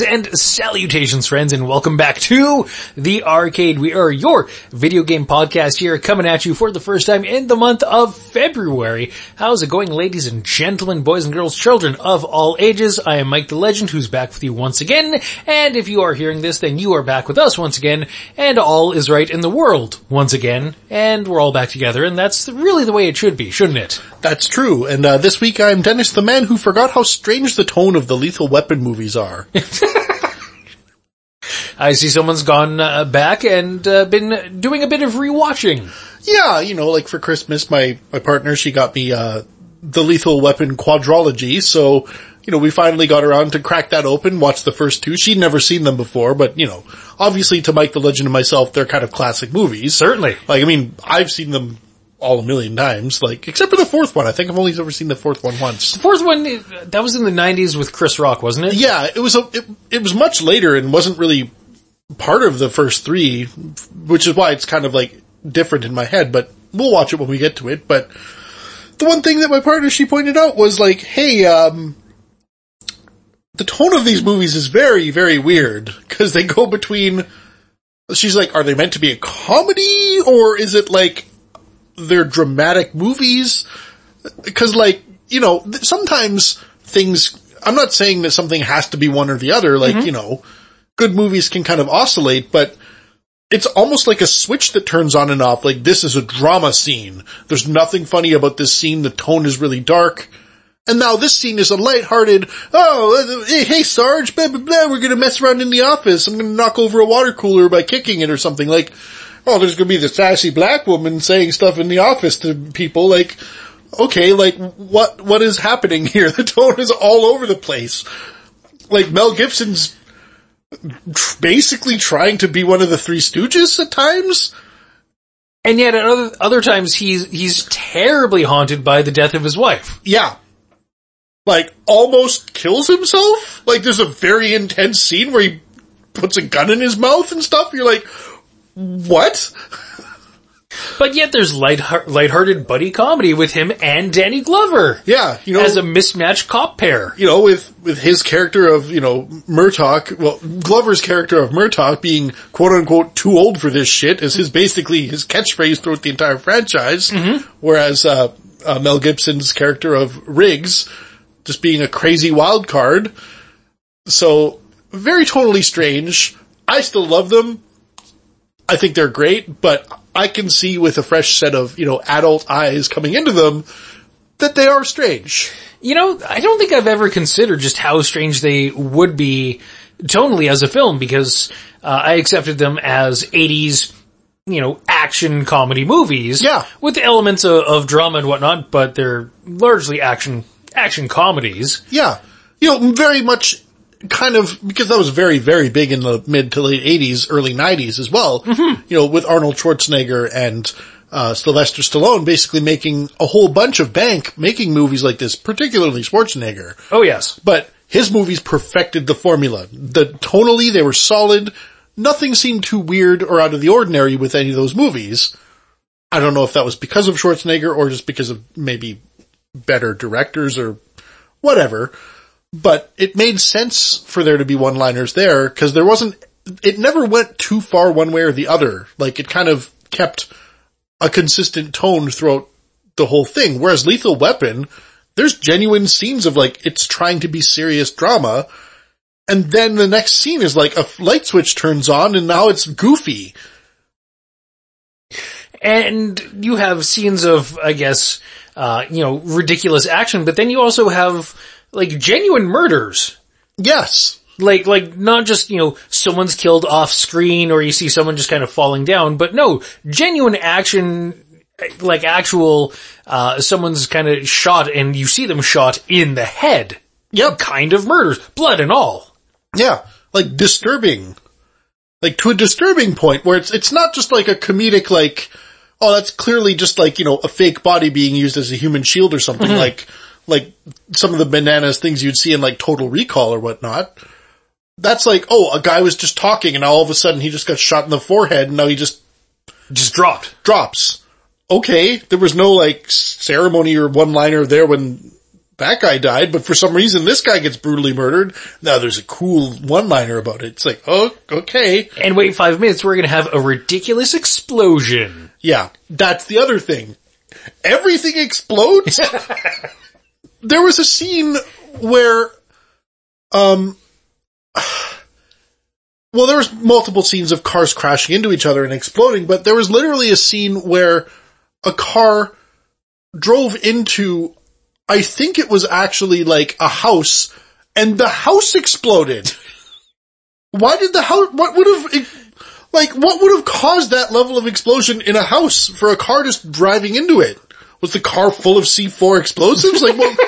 Greetings and salutations friends and welcome back to The Arcade. We are your video game podcast here coming at you for the first time in the month of February. How's it going ladies and gentlemen, boys and girls, children of all ages? I am Mike the Legend who's back with you once again and if you are hearing this then you are back with us once again and all is right in the world once again and we're all back together and that's really the way it should be, shouldn't it? That's true. And uh, this week I'm Dennis the man who forgot how strange the tone of the Lethal Weapon movies are. I see someone's gone uh, back and uh, been doing a bit of rewatching. Yeah, you know, like for Christmas, my, my partner, she got me, uh, the Lethal Weapon quadrology, so, you know, we finally got around to crack that open, watch the first two. She'd never seen them before, but, you know, obviously to Mike the Legend and myself, they're kind of classic movies. Certainly. Like, I mean, I've seen them all a million times, like, except for the fourth one. I think I've only ever seen the fourth one once. The fourth one, that was in the 90s with Chris Rock, wasn't it? Yeah, it was a, it, it was much later and wasn't really part of the first three, which is why it's kind of like different in my head, but we'll watch it when we get to it. But the one thing that my partner, she pointed out was like, hey, um, the tone of these movies is very, very weird because they go between, she's like, are they meant to be a comedy or is it like they're dramatic movies? Cause like, you know, sometimes things, I'm not saying that something has to be one or the other, like, mm-hmm. you know, good movies can kind of oscillate, but it's almost like a switch that turns on and off. Like this is a drama scene. There's nothing funny about this scene. The tone is really dark. And now this scene is a lighthearted, oh, hey, hey Sarge, blah, blah, blah, we're gonna mess around in the office. I'm gonna knock over a water cooler by kicking it or something. Like, oh, there's gonna be this sassy black woman saying stuff in the office to people. Like, okay, like, what, what is happening here? The tone is all over the place. Like, Mel Gibson's basically trying to be one of the Three Stooges at times. And yet at other, other times he's, he's terribly haunted by the death of his wife. Yeah. Like, almost kills himself? Like, there's a very intense scene where he puts a gun in his mouth and stuff. You're like, what? But yet there's light lighthearted buddy comedy with him and Danny Glover. Yeah, you know, as a mismatched cop pair. You know, with with his character of you know Murtaugh, well Glover's character of Murtaugh being quote unquote too old for this shit is his basically his catchphrase throughout the entire franchise. Mm-hmm. Whereas uh, uh, Mel Gibson's character of Riggs just being a crazy wild card. So very totally strange. I still love them. I think they're great, but I can see with a fresh set of, you know, adult eyes coming into them that they are strange. You know, I don't think I've ever considered just how strange they would be tonally as a film because uh, I accepted them as 80s, you know, action comedy movies. Yeah. With elements of, of drama and whatnot, but they're largely action, action comedies. Yeah. You know, very much kind of, because that was very, very big in the mid to late 80s, early 90s as well, mm-hmm. you know, with Arnold Schwarzenegger and, uh, Sylvester Stallone basically making a whole bunch of bank making movies like this, particularly Schwarzenegger. Oh yes. But his movies perfected the formula. The tonally, they were solid. Nothing seemed too weird or out of the ordinary with any of those movies. I don't know if that was because of Schwarzenegger or just because of maybe better directors or whatever but it made sense for there to be one-liners there because there wasn't, it never went too far one way or the other. Like it kind of kept a consistent tone throughout the whole thing. Whereas Lethal Weapon, there's genuine scenes of like, it's trying to be serious drama. And then the next scene is like a light switch turns on and now it's goofy. And you have scenes of, I guess, uh, you know, ridiculous action, but then you also have like genuine murders. Yes. Like, like not just, you know, someone's killed off screen or you see someone just kind of falling down, but no, genuine action, like actual, uh, someone's kind of shot and you see them shot in the head. Yep. Kind of murders. Blood and all. Yeah. Like disturbing. Like to a disturbing point where it's, it's not just like a comedic like, oh, that's clearly just like, you know, a fake body being used as a human shield or something mm-hmm. like, like some of the bananas things you'd see in like Total Recall or whatnot. That's like, oh, a guy was just talking and all of a sudden he just got shot in the forehead and now he just, just dropped. Drops. Okay. There was no like ceremony or one liner there when that guy died, but for some reason this guy gets brutally murdered. Now there's a cool one-liner about it. It's like, oh, okay. And wait five minutes, we're gonna have a ridiculous explosion. Yeah, that's the other thing. Everything explodes. there was a scene where, um, well, there was multiple scenes of cars crashing into each other and exploding, but there was literally a scene where a car drove into, I think it was actually like a house, and the house exploded. Why did the house, what would have, like, what would have caused that level of explosion in a house for a car just driving into it? Was the car full of C4 explosives? Like, well,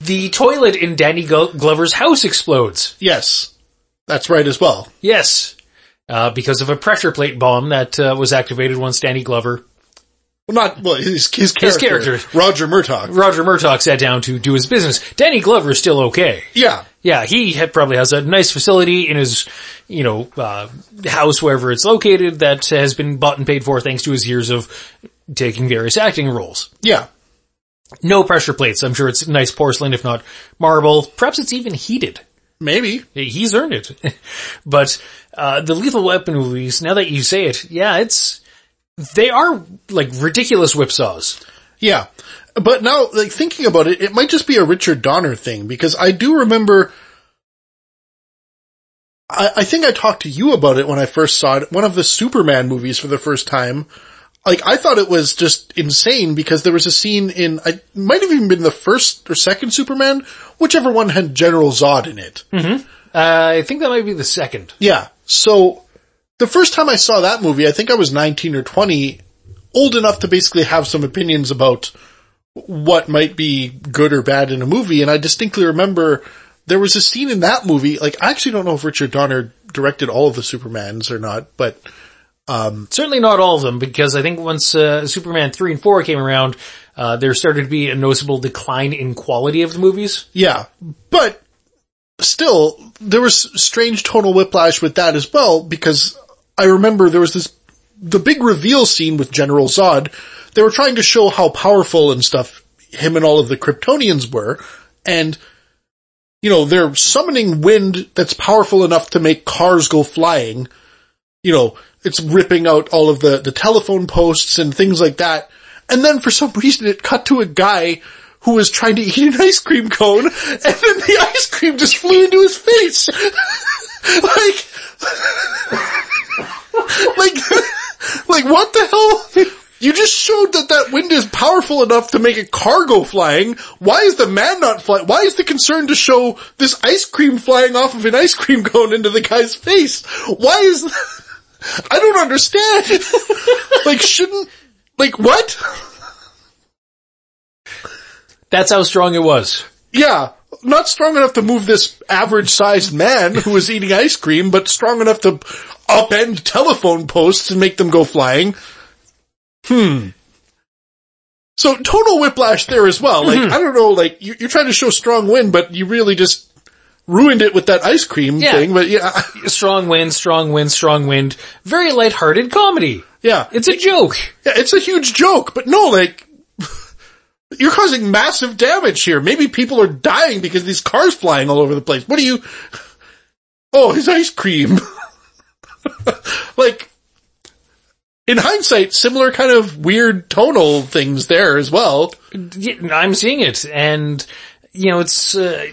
The toilet in Danny Glover's house explodes. yes, that's right as well. Yes. Uh, because of a pressure plate bomb that uh, was activated once Danny Glover, Well, not, well, his, his character. character. Roger Murtaugh. Roger Murtaugh sat down to do his business. Danny Glover is still okay. Yeah. Yeah, he had, probably has a nice facility in his, you know, uh, house wherever it's located that has been bought and paid for thanks to his years of taking various acting roles. Yeah. No pressure plates. I'm sure it's nice porcelain, if not marble. Perhaps it's even heated. Maybe. He's earned it. but, uh, the Lethal Weapon movies, now that you say it, yeah, it's, they are like ridiculous whipsaws. Yeah. But now, like, thinking about it, it might just be a Richard Donner thing, because I do remember, I, I think I talked to you about it when I first saw it, one of the Superman movies for the first time. Like, I thought it was just insane because there was a scene in, I might have even been the first or second Superman, whichever one had General Zod in it. Uh, I think that might be the second. Yeah. So the first time I saw that movie, I think I was 19 or 20, old enough to basically have some opinions about what might be good or bad in a movie. And I distinctly remember there was a scene in that movie, like I actually don't know if Richard Donner directed all of the Supermans or not, but Certainly not all of them, because I think once uh, Superman 3 and 4 came around, uh, there started to be a noticeable decline in quality of the movies. yeah, but still there was strange tonal whiplash with that as well because I remember there was this, the big reveal scene with General Zod. They were trying to show how powerful and stuff him and all of the Kryptonians were and you know, they're summoning wind that's powerful enough to make cars go flying. You know, it's ripping out all of the, the telephone posts and things like that. And then for some reason it cut to a guy who was trying to eat an ice cream cone and then the ice cream just flew into his face. like, like, like what the hell? You just showed that that wind is powerful enough to make a car go flying. Why is the man not flying? Why is the concern to show this ice cream flying off of an ice cream cone into the guy's face? Why is, I don't understand. like shouldn't, like what? That's how strong it was. Yeah, not strong enough to move this average sized man who was eating ice cream, but strong enough to upend telephone posts and make them go flying. Hmm. So total whiplash there as well. Like, I don't know, like, you, you're trying to show strong wind, but you really just ruined it with that ice cream Yeah. thing, but yeah, Strong wind, strong wind, strong wind. Very lighthearted comedy. yeah. It's a joke. Yeah, it's a huge joke, but no, like, you're causing massive damage here. Maybe people are dying because these cars flying all over the place. What do you, oh, his ice cream. like, in hindsight, similar kind of weird tonal things there as well. I'm seeing it, and you know, it's uh,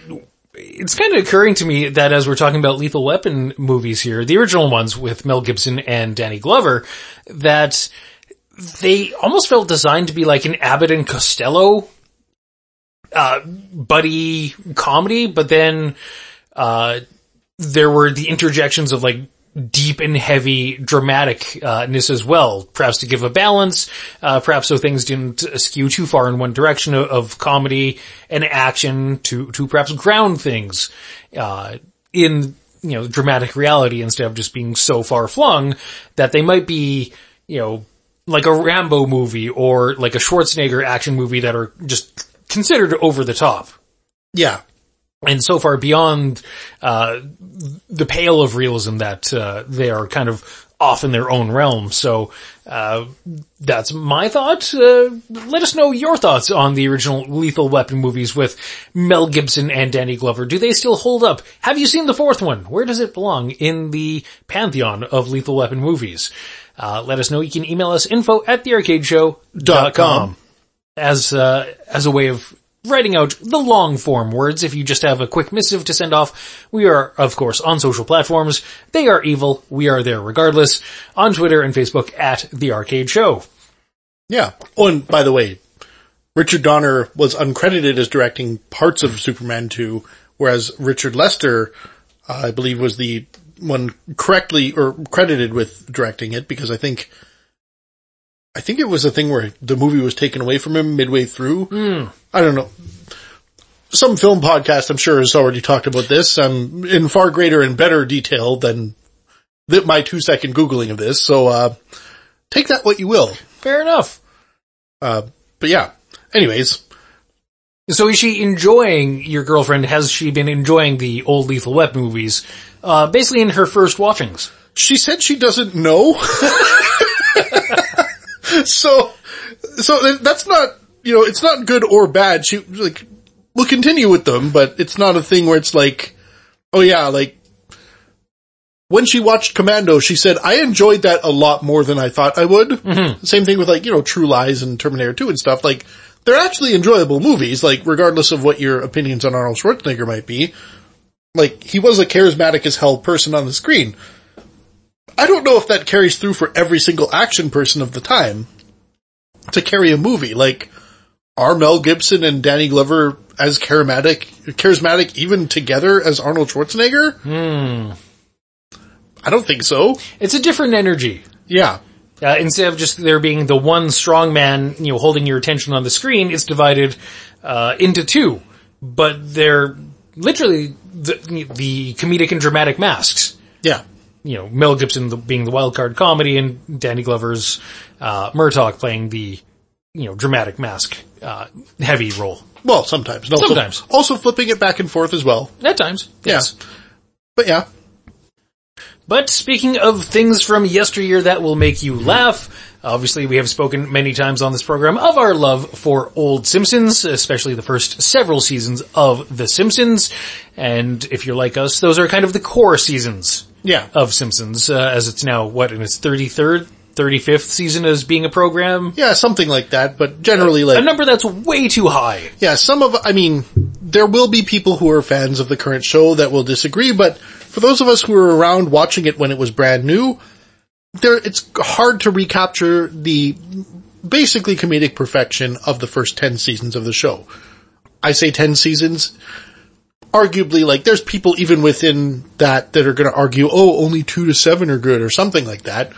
it's kind of occurring to me that as we're talking about Lethal Weapon movies here, the original ones with Mel Gibson and Danny Glover, that they almost felt designed to be like an Abbott and Costello uh, buddy comedy, but then uh, there were the interjections of like deep and heavy dramaticness as well, perhaps to give a balance, uh, perhaps so things didn't skew too far in one direction of, of comedy and action to, to perhaps ground things, uh, in, you know, dramatic reality instead of just being so far flung that they might be, you know, like a Rambo movie or like a Schwarzenegger action movie that are just considered over the top Yeah. and so far beyond uh, the pale of realism that uh, they are kind of off in their own realm. So, uh, that's my thought. Uh, let us know your thoughts on the original Lethal Weapon movies with Mel Gibson and Danny Glover. Do they still hold up? Have you seen the fourth one? Where does it belong in the pantheon of Lethal Weapon movies? Uh, let us know. You can email us info at thearcadeshow.com as, uh, as a way of writing out the long form words. If you just have a quick missive to send off, we are, of course, on social platforms. They are evil. We are there regardless. On Twitter and Facebook at The Arcade Show. Yeah. Oh, and by the way, Richard Donner was uncredited as directing parts of Superman 2, whereas Richard Lester, uh, I believe was the one correctly or credited with directing it because I think I think it was a thing where the movie was taken away from him midway through. Mm. I don't know. Some film podcast, I'm sure, has already talked about this um, in far greater and better detail than th- my two second googling of this. So uh, take that what you will. Fair enough. Uh, but yeah. Anyways, So is she enjoying your girlfriend? Has she been enjoying the old Lethal Weapon movies? Uh, basically in her first watchings. she said she doesn't know. so, so that's not, you know, it's not good or bad. She, like, we'll continue with them, but it's not a thing where it's like, oh yeah, like, when she watched Commando, she said, I enjoyed that a lot more than I thought I would. Same thing with like, you know, True Lies and Terminator 2 and stuff. Like, they're actually enjoyable movies, like, regardless of what your opinions on Arnold Schwarzenegger might be. Like, he was a charismatic as hell person on the screen. I don't know if that carries through for every single action person of the time to carry a movie. Like, are Mel Gibson and Danny Glover as charismatic, charismatic even together as Arnold Schwarzenegger? Hmm. I don't think so. It's a different energy. Yeah. Uh, instead of just there being the one strong man, you know, holding your attention on the screen, it's divided, uh, into two. But they're literally the, the comedic and dramatic masks. Yeah. You know, Mel Gibson being the wild card comedy and Danny Glover's, uh, Murtaugh playing the, you know, dramatic mask, uh, heavy role. Well, sometimes. Also, Sometimes. Also flipping it back and forth as well. At times. Yes. Yeah. But yeah. But speaking of things from yesteryear that will make you laugh, obviously we have spoken many times on this program of our love for old Simpsons, especially the first several seasons of The Simpsons. And if you're like us, those are kind of the core seasons Yeah. of Simpsons, uh, as it's now, what, in its 33rd, 35th season as being a program? Yeah, something like that, but generally like, A number that's way too high. yeah, some of, I mean, there will be people who are fans of the current show that will disagree, but for those of us who were around watching it when it was brand new, there, it's hard to recapture the basically comedic perfection of the first 10 seasons of the show. I say 10 seasons, arguably like there's people even within that that are going to argue, oh, only two to seven are good or something like that.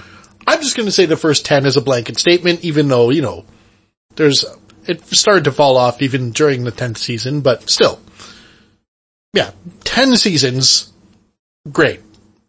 I'm just going to say the first 10 is a blanket statement, even though, you know, there's, it started to fall off even during the 10th season, but still. Yeah, 10 seasons, great.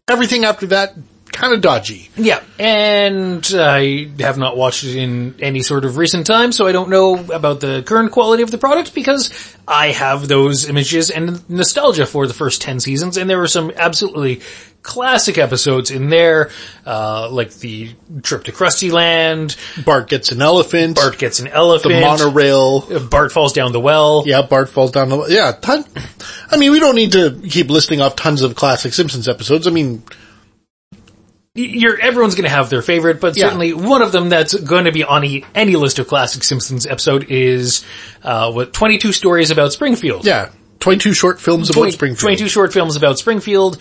Everything after that, kind of dodgy. Yeah, and I have not watched it in any sort of recent time, so I don't know about the current quality of the product because I have those images and nostalgia for the first 10 seasons, and there were some absolutely classic episodes in there, uh, like the trip to Krusty Land, Bart gets an elephant. Bart gets an elephant, the monorail. Bart falls down the well. Yeah, Bart falls down the, well. yeah, ton, I mean, we don't need to keep listing off tons of classic Simpsons episodes. I mean, You're, everyone's gonna have their favorite, but Yeah. certainly one of them that's gonna be on any, any list of classic Simpsons episode is, uh, what, 22 stories about Springfield. yeah, 22 short films about Springfield. 22 short films about Springfield,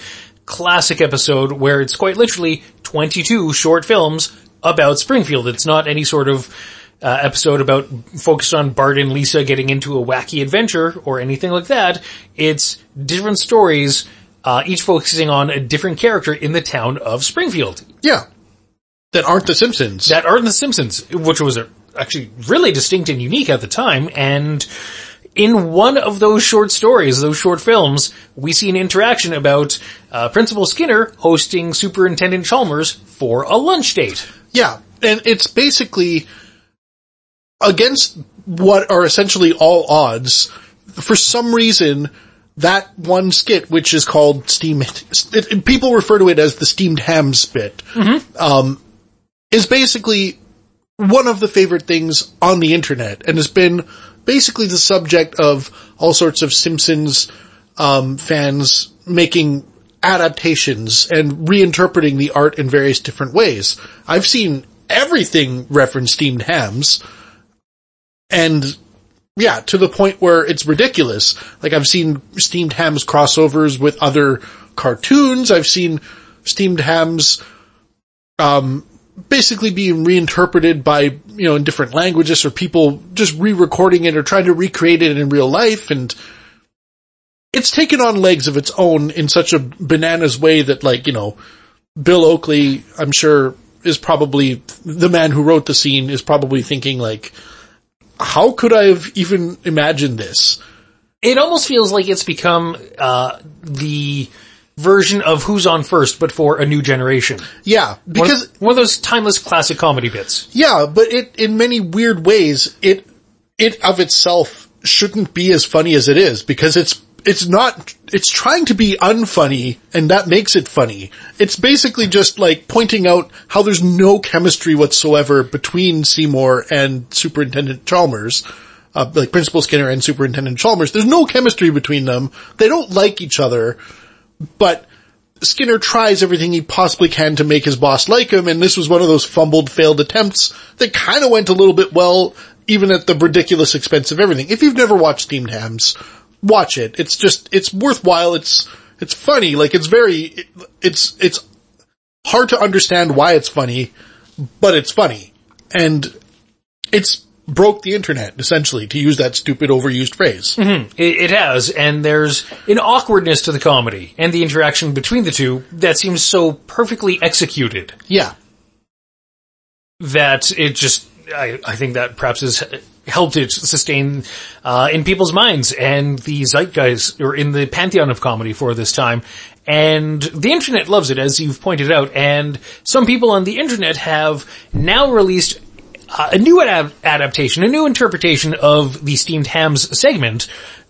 classic episode where it's quite literally 22 short films about Springfield. It's not any sort of uh, episode about focused on Bart and Lisa getting into a wacky adventure or anything like that. It's different stories, uh, each focusing on a different character in the town of Springfield Yeah. That aren't the Simpsons. that aren't the Simpsons, which was a, actually really distinct and unique at the time. And in one of those short stories, those short films, we see an interaction about uh, Principal Skinner hosting Superintendent Chalmers for a lunch date. Yeah, and it's basically against what are essentially all odds. For some reason, that one skit, which is called Steam, it, people refer to it as the steamed hams bit, um, is basically one of the favorite things on the internet and has been basically the subject of all sorts of Simpsons, um, fans making adaptations and reinterpreting the art in various different ways. I've seen everything reference steamed hams and yeah, to the point where it's ridiculous. Like I've seen steamed hams crossovers with other cartoons. I've seen steamed hams, um, basically being reinterpreted by, you know, in different languages or people just re-recording it or trying to recreate it in real life and it's taken on legs of its own in such a bananas way that like, you know, Bill Oakley, I'm sure is probably the man who wrote the scene is probably thinking like, how could I have even imagined this? It almost feels like it's become, uh, the version of Who's on First, but for a new generation. Yeah, One- because one of those timeless classic comedy bits. yeah, but it in many weird ways it it of itself shouldn't be as funny as it is because it's it's not it's trying to be unfunny and that makes it funny. It's basically just like pointing out how there's no chemistry whatsoever between Seymour and Superintendent Chalmers. Uh, like Principal Skinner and Superintendent Chalmers. There's no chemistry between them. They don't like each other. but Skinner tries everything he possibly can to make his boss like him, and this was one of those fumbled, failed attempts that kind of went a little bit well, even at the ridiculous expense of everything. If you've never watched Steamed Hams, watch it. It's just, it's worthwhile. It's, it's funny. Like it's very, it's, it's hard to understand why it's funny, but it's funny. And it's broke the internet, essentially, to use that stupid overused phrase. Mm-hmm. It, it has, and there's an awkwardness to the comedy and the interaction between the two that seems so perfectly executed Yeah. that it just, I, I think that perhaps has helped it sustain, uh, in people's minds and the zeitgeist, or in the pantheon of comedy for this time. And the internet loves it, as you've pointed out, and some people on the internet have now released uh, a new ad- adaptation, a new interpretation of the Steamed Hams segment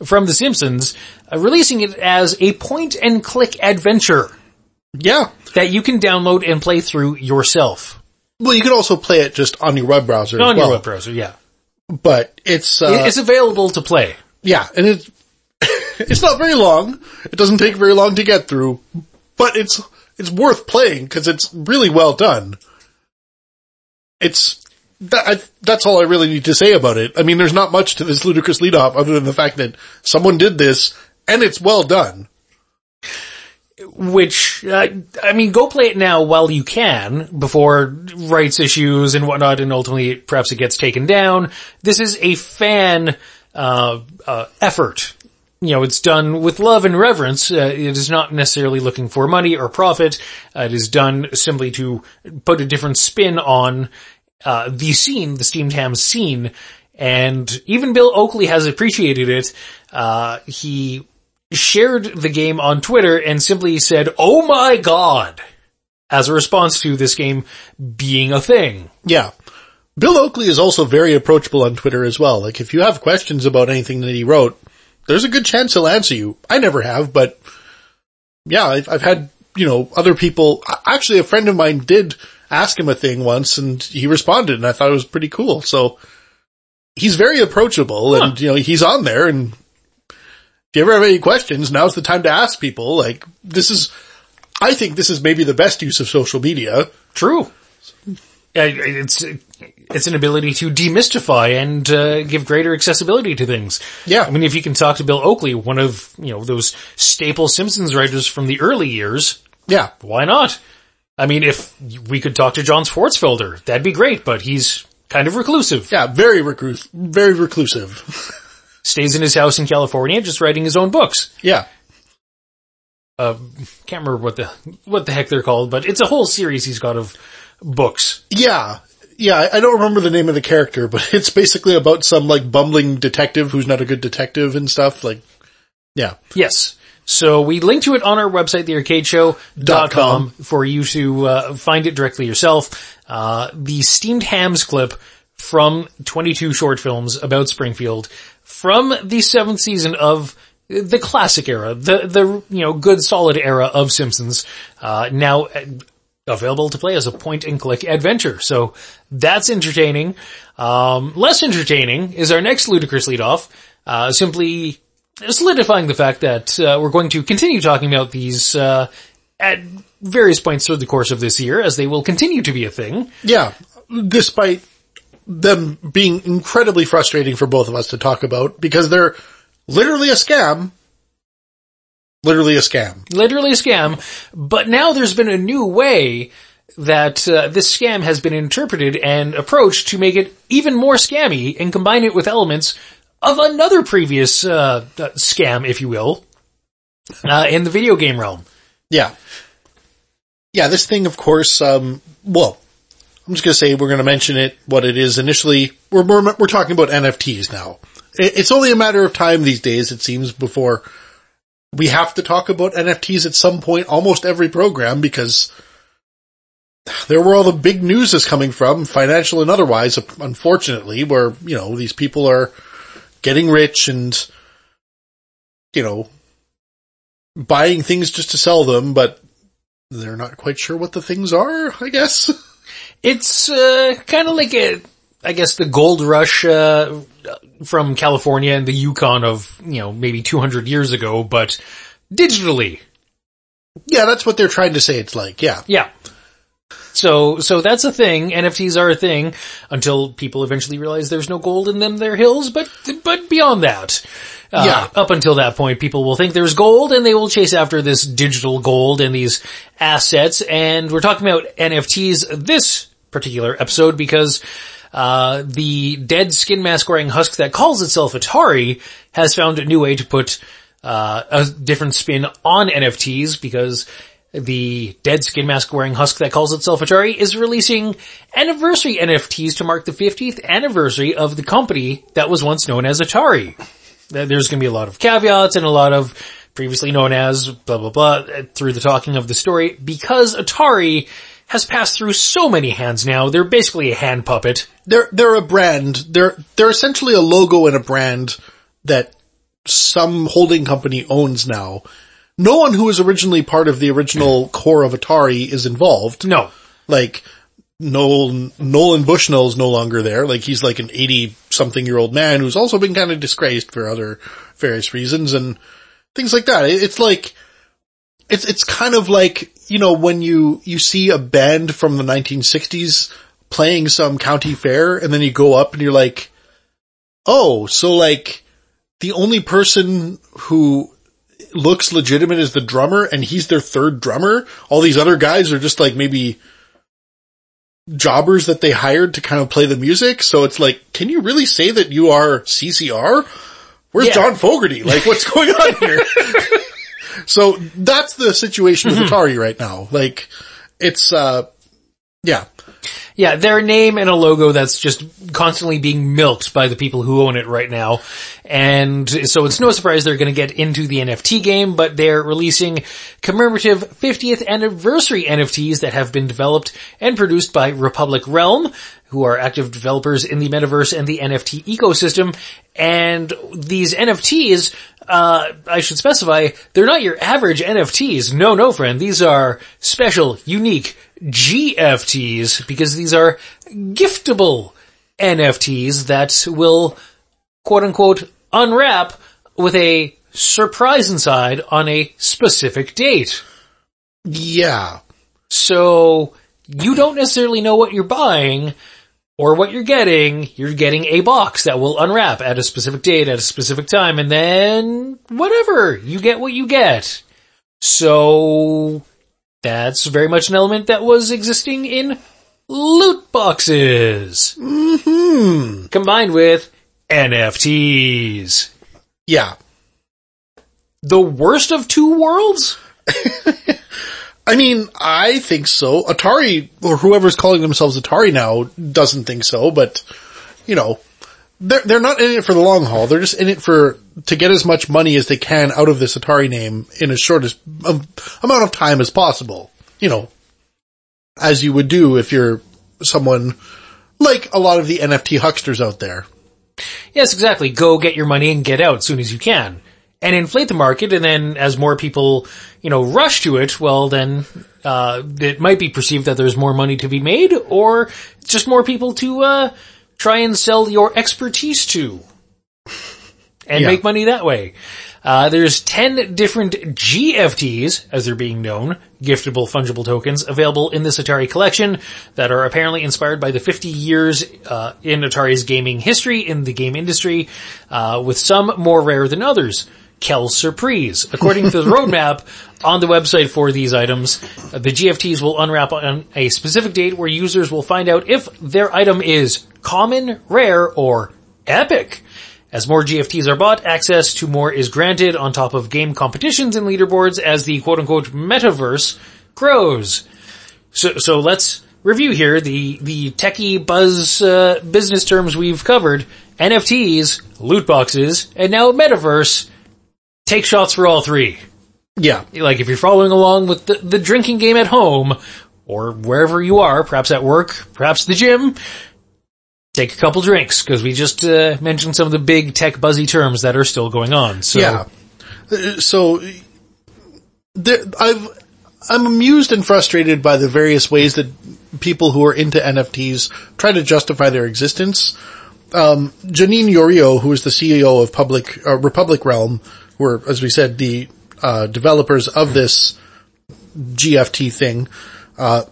from The Simpsons, uh, releasing it as a point and click adventure Yeah. that you can download and play through yourself Well, you can also play it just on your web browser on as well. your web browser. Yeah, But it's, uh, it's available to play. yeah, and it's, it's not very long. It doesn't take very long to get through, but it's, it's worth playing because it's really well done. It's, that, I, that's all I really need to say about it. I mean, there's not much to this ludicrous lead off other than the fact that someone did this and it's well done. Which, uh, I mean, go play it now while you can before rights issues and whatnot, and ultimately perhaps it gets taken down. This is a fan uh, uh, effort. You know, it's done with love and reverence. Uh, it is not necessarily looking for money or profit. Uh, it is done simply to put a different spin on uh, the scene, the steamed ham scene, and even Bill Oakley has appreciated it. Uh, he shared the game on Twitter and simply said, "Oh my god," as a response to this game being a thing. Yeah. Bill Oakley is also very approachable on Twitter as well. Like if you have questions about anything that he wrote, there's a good chance he'll answer you. I never have, but yeah, I've, I've had, you know, other people, actually a friend of mine did ask him a thing once and he responded and I thought it was pretty cool. So he's very approachable and, you know, he's on there and you ever have any questions, now's the time to ask people. Like this is, I think this is maybe the best use of social media. True. It's it's an ability to demystify and uh, give greater accessibility to things. Yeah. I mean, if you can talk to Bill Oakley, one of you know those staple Simpsons writers from the early years, Yeah. why not? I mean, if we could talk to John Swartzwelder, that'd be great. But he's kind of reclusive. Yeah, very reclus, very reclusive. Stays in his house in California, just writing his own books. yeah. Uh, can't remember what the what the heck they're called, but it's a whole series he's got of books. Yeah. Yeah, I- don't remember the name of the character, but it's basically about some like bumbling detective who's not a good detective and stuff. Like, yeah. Yes. So we link to it on our website, thearcadeshow.com, for you to uh, find it directly yourself. Uh, the Steamed Hams clip from 22 short films about Springfield from the seventh season of the classic era, the, the, you know, good solid era of Simpsons, uh, now uh, available to play as a point and click adventure. So that's entertaining. Um, less entertaining is our next ludicrous lead off, uh, simply solidifying the fact that, uh, we're going to continue talking about these, uh, at various points through the course of this year as they will continue to be a thing. Yeah. Despite them being incredibly frustrating for both of us to talk about because they're literally a scam. Literally a scam. literally a scam, but now there's been a new way that uh, this scam has been interpreted and approached to make it even more scammy and combine it with elements of another previous uh, uh, scam, if you will, uh, in the video game realm. Yeah. Yeah, this thing, of course, um, well, I'm just gonna say we're gonna mention it, what it is initially. We're, we're, we're talking about NFTs now. It, it's only a matter of time these days, it seems, before we have to talk about NFTs at some point, almost every program, because there where all the big news is coming from, financial and otherwise, unfortunately, where, you know, these people are getting rich and, you know, buying things just to sell them, but they're not quite sure what the things are, I guess. It's uh, kind of like a, I guess, the gold rush uh, from California and the Yukon of you know maybe 200 years ago, but digitally. Yeah, that's what they're trying to say it's like, yeah. Yeah. So, so that's a thing. NFTs are a thing until people eventually realize there's no gold in them, their hills, but, but beyond that. Uh, Yeah. Up until that point, people will think there's gold and they will chase after this digital gold and these assets. And we're talking about NFTs this particular episode because, uh, the dead skin mask wearing husk that calls itself Atari has found a new way to put, uh, a different spin on NFTs because the dead skin mask wearing husk that calls itself Atari is releasing anniversary NFTs to mark the 50th anniversary of the company that was once known as Atari. There's going to be a lot of caveats and a lot of previously known as blah blah blah uh, through the talking of the story because Atari has passed through so many hands now. They're basically a hand puppet. They're, they're a brand, they're, they're essentially a logo and a brand that some holding company owns now. No one who was originally part of the original core of Atari is involved. No. Like, Nolan, Nolan Bushnell is no longer there. Like he's like an 80 something year old man who's also been kind of disgraced for other various reasons and things like that. It- It's like, it's, it's kind of like, you know, when you, you see a band from the 1960s playing some county fair and then you go up and you're like, oh, so like the only person who looks legitimate is the drummer and he's their third drummer. All these other guys are just like maybe jobbers that they hired to kind of play the music. So it's like, can you really say that you are CCR? Where's Yeah. John Fogerty? Like what's going on here? so that's the situation with Atari right now. Like it's, uh, yeah. Yeah, their name and a logo that's just constantly being milked by the people who own it right now. And so it's no surprise they're going to get into the NFT game, but they're releasing commemorative 50th anniversary NFTs that have been developed and produced by Republic Realm, who are active developers in the metaverse and the NFT ecosystem. And these NFTs, uh, I should specify, they're not your average NFTs. No, no friend. These are special, unique GFTs because these are giftable NFTs that will quote unquote unwrap with a surprise inside on a specific date. Yeah. So you don't necessarily know what you're buying or what you're getting. You're getting a box that will unwrap at a specific date at a specific time and then whatever, you get what you get. So that's very much an element that was existing in loot boxes Hmm. combined with NFTs. Yeah. The worst of two worlds? I mean, I think so. Atari, or whoever's calling themselves Atari now, doesn't think so, but, you know, they're, they're not in it for the long haul. They're just in it for, to get as much money as they can out of this Atari name in as short as, um, amount of time as possible. You know, as you would do if you're someone like a lot of the NFT hucksters out there. Yes, exactly. Go get your money and get out as soon as you can. And inflate the market. And then as more people, you know, rush to it, well then, uh, it might be perceived that there's more money to be made or just more people to, uh, try and sell your expertise to and Yeah. make money that way. Uh, there's 10 different GFTs, as they're being known, giftable fungible tokens, available in this Atari collection that are apparently inspired by the 50 years uh, in Atari's gaming history in the game industry, uh, with some more rare than others. Kel Surprise. According to the roadmap on the website for these items, uh, the GFTs will unwrap on a specific date where users will find out if their item is common, rare, or epic. As more GFTs are bought, access to more is granted on top of game competitions and leaderboards as the quote unquote metaverse grows. So, so let's review here the, the techie buzz, uh, business terms we've covered. NFTs, loot boxes, and now metaverse. Take shots for all three. Yeah. Like if you're following along with the, the drinking game at home, or wherever you are, perhaps at work, perhaps the gym, take a couple drinks, because we just uh, mentioned some of the big tech buzzy terms that are still going on. So, Yeah. Uh, So, there, I've, I'm amused and frustrated by the various ways that people who are into NFTs try to justify their existence. Um, Janine Yorio, who is the CEO of Public, uh, Republic Realm, who are, as we said, the, uh, developers of this GFT thing, uh,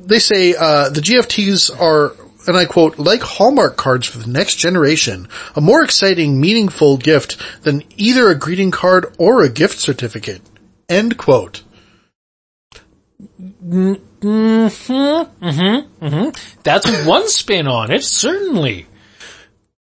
they say, uh, the GFTs are, and I quote, like Hallmark cards for the next generation, a more exciting, meaningful gift than either a greeting card or a gift certificate. End quote. Mm-hmm, mm-hmm, mm-hmm. that's one spin on it, certainly.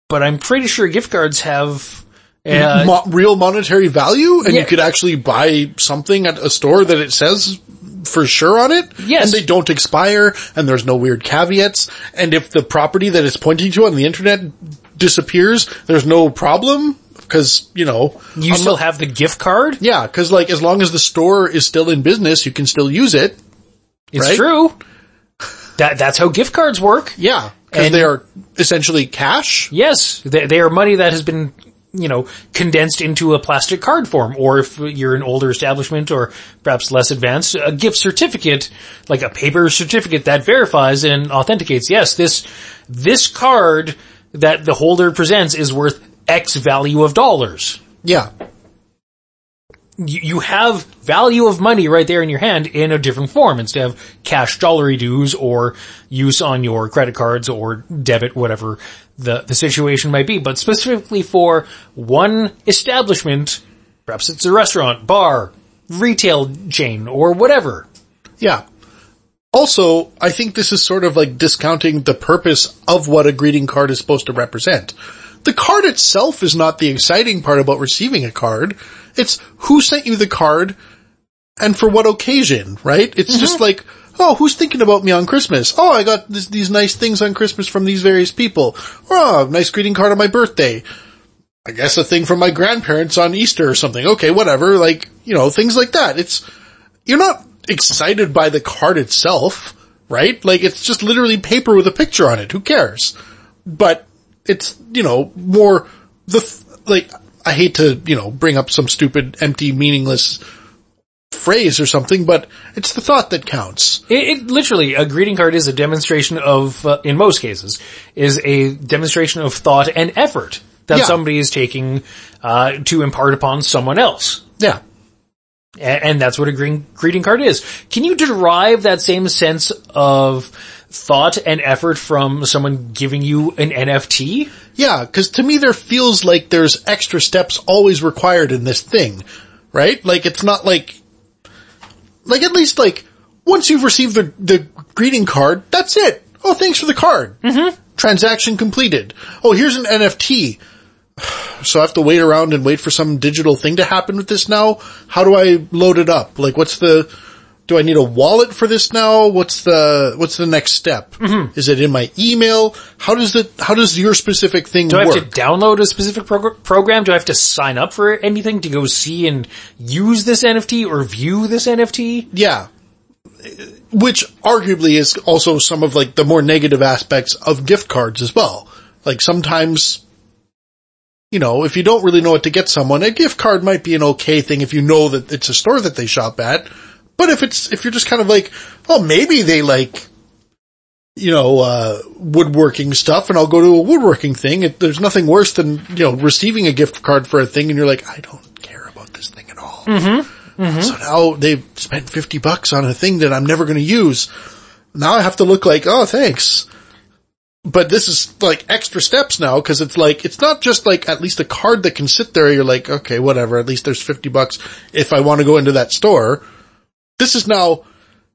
But I'm pretty sure gift cards have, uh, Mo- real monetary value and Yeah. you could actually buy something at a store that it says for sure on it. Yes. And they don't expire and there's no weird caveats. And if the property that it's pointing to on the internet disappears, there's no problem because, you know, you still have the gift card. yeah, cause like as long as the store is still in business, you can still use it. It's Right? true. That, that's how gift cards work. Yeah. Cause And- they are essentially cash. Yes, they, they are money that has been, you know, condensed into a plastic card form, or if you're an older establishment or perhaps less advanced, a gift certificate, like a paper certificate that verifies and authenticates, yes, this, this card that the holder presents is worth X value of dollars. Yeah. You, have value of money right there in your hand in a different form instead of cash dollary dues or use on your credit cards or debit, whatever the, the situation might be. But specifically for one establishment, perhaps it's a restaurant, bar, retail chain, or whatever. Yeah. Also, I think this is sort of like discounting the purpose of what a greeting card is supposed to represent. The card itself is not the exciting part about receiving a card. It's who sent you the card and for what occasion, right? It's just mm-hmm. like, oh, who's thinking about me on Christmas? Oh, I got this, these nice things on Christmas from these various people. Oh, nice greeting card on my birthday. I guess a thing from my grandparents on Easter or something. Okay, whatever. Like, you know, things like that. It's, you're not excited by the card itself, right? Like it's just literally paper with a picture on it. Who cares? But it's, you know, more the, like, I hate to, you know, bring up some stupid, empty, meaningless phrase or something, but it's the thought that counts. It, it literally, a greeting card is a demonstration of, uh, in most cases, is a demonstration of thought and effort that Yeah. somebody is taking, uh, to impart upon someone else. Yeah. And that's what a green greeting card is. Can you derive that same sense of thought and effort from someone giving you an NFT? Yeah, cause to me there feels like there's extra steps always required in this thing, right? Like it's not like, like at least like, once you've received the, the greeting card, that's it. Oh, thanks for the card. Mm-hmm. Transaction completed. Oh, here's an NFT. So I have to wait around and wait for some digital thing to happen with this now? How do I load it up? Like what's the, do I need a wallet for this now? What's the, what's the next step? Mm-hmm. Is it in my email? How does it, how does your specific thing work? Do I work? have to download a specific prog- program? Do I have to sign up for anything to go see and use this NFT or view this NFT? Yeah. Which arguably is also some of like the more negative aspects of gift cards as well. Like sometimes you know, if you don't really know what to get someone, a gift card might be an okay thing if you know that it's a store that they shop at. But if it's, if you're just kind of like, oh, maybe they like, you know, uh, woodworking stuff and I'll go to a woodworking thing. It, there's nothing worse than, you know, receiving a gift card for a thing and you're like, I don't care about this thing at all. Mm-hmm. So now they've spent 50 bucks on a thing that I'm never going to use. Now I have to look like, oh, thanks. But this is like extra steps now because it's like, it's not just like at least a card that can sit there. You're like, okay, whatever. At least there's 50 bucks if I want to go into that store. This is now,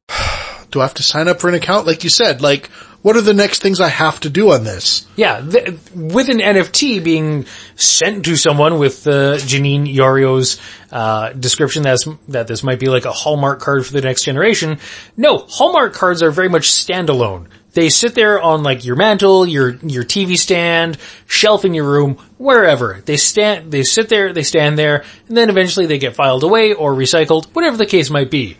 do I have to sign up for an account? Like you said, like what are the next things I have to do on this? Yeah, th- with an NFT being sent to someone with uh, Janine Yorio's uh, description that's, that this might be like a Hallmark card for the next generation, no, Hallmark cards are very much standalone. They sit there on like your mantle, your your TV stand, shelf in your room, wherever. They stand, they sit there, they stand there, and then eventually they get filed away or recycled, whatever the case might be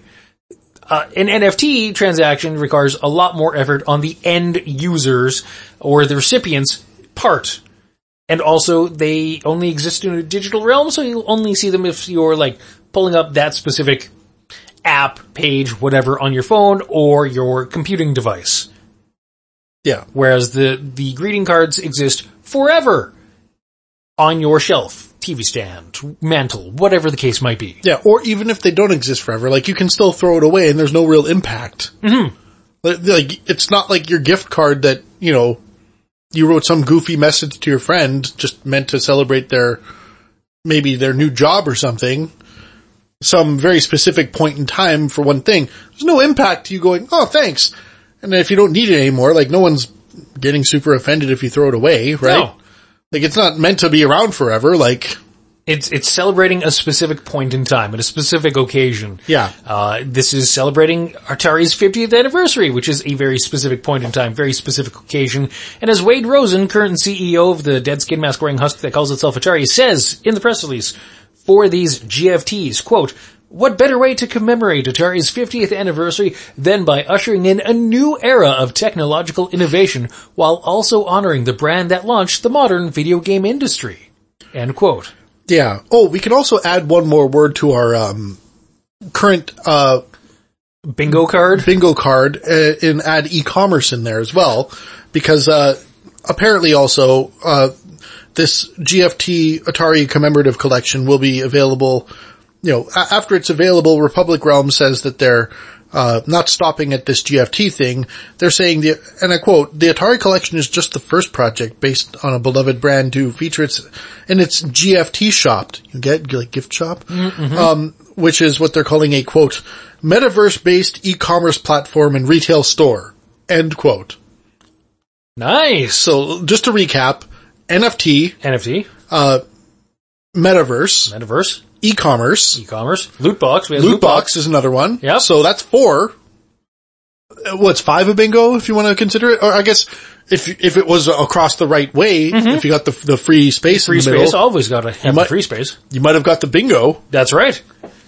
uh, an NFT transaction requires a lot more effort on the end users or the recipient's part. And also they only exist in a digital realm, so you only see them if you're like pulling up that specific app, page, whatever on your phone or your computing device. Yeah. Whereas the, the greeting cards exist forever on your shelf, TV stand, mantle, whatever the case might be. Yeah. Or even if they don't exist forever, like you can still throw it away and there's no real impact. Mm-hmm. Like, it's not like your gift card that, you know, you wrote some goofy message to your friend just meant to celebrate their, maybe their new job or something. Some very specific point in time for one thing. There's no impact to you going, oh thanks. And if you don't need it anymore, like no one's getting super offended if you throw it away, right? No. Like it's not meant to be around forever, like, It's it's celebrating a specific point in time at a specific occasion. Yeah. Uh, this is celebrating Atari's 50th anniversary, which is a very specific point in time, very specific occasion. And as Wade Rosen, current CEO of the dead skin mask wearing husk that calls itself Atari, says in the press release for these GFTs, quote, what better way to commemorate Atari's 50th anniversary than by ushering in a new era of technological innovation while also honoring the brand that launched the modern video game industry? End quote. Yeah. Oh, we can also add one more word to our um, current uh, Bingo card? bingo card uh, and add e-commerce in there as well, because uh, apparently also uh, this GFT Atari commemorative collection will be available. You know, after it's available, Republic Realm says that they're uh, not stopping at this GFT thing. They're saying the, and I quote, the Atari collection is just the first project based on a beloved brand to feature its, in its GFT shop. You get, like gift shop? Um, which is what they're calling a quote, metaverse based e-commerce platform and retail store. End quote. Nice. So just to recap, NFT, NFT, uh, metaverse, metaverse, e-commerce, e-commerce, loot box. We have loot box is another one. Yeah. So that's four. Uh, What's five a bingo if you want to consider it? Or I guess if, if it was across the right way, if you got the, the free space Mm-hmm. Free the space. middle, Always got to have might- free space. you might have got the bingo. That's right.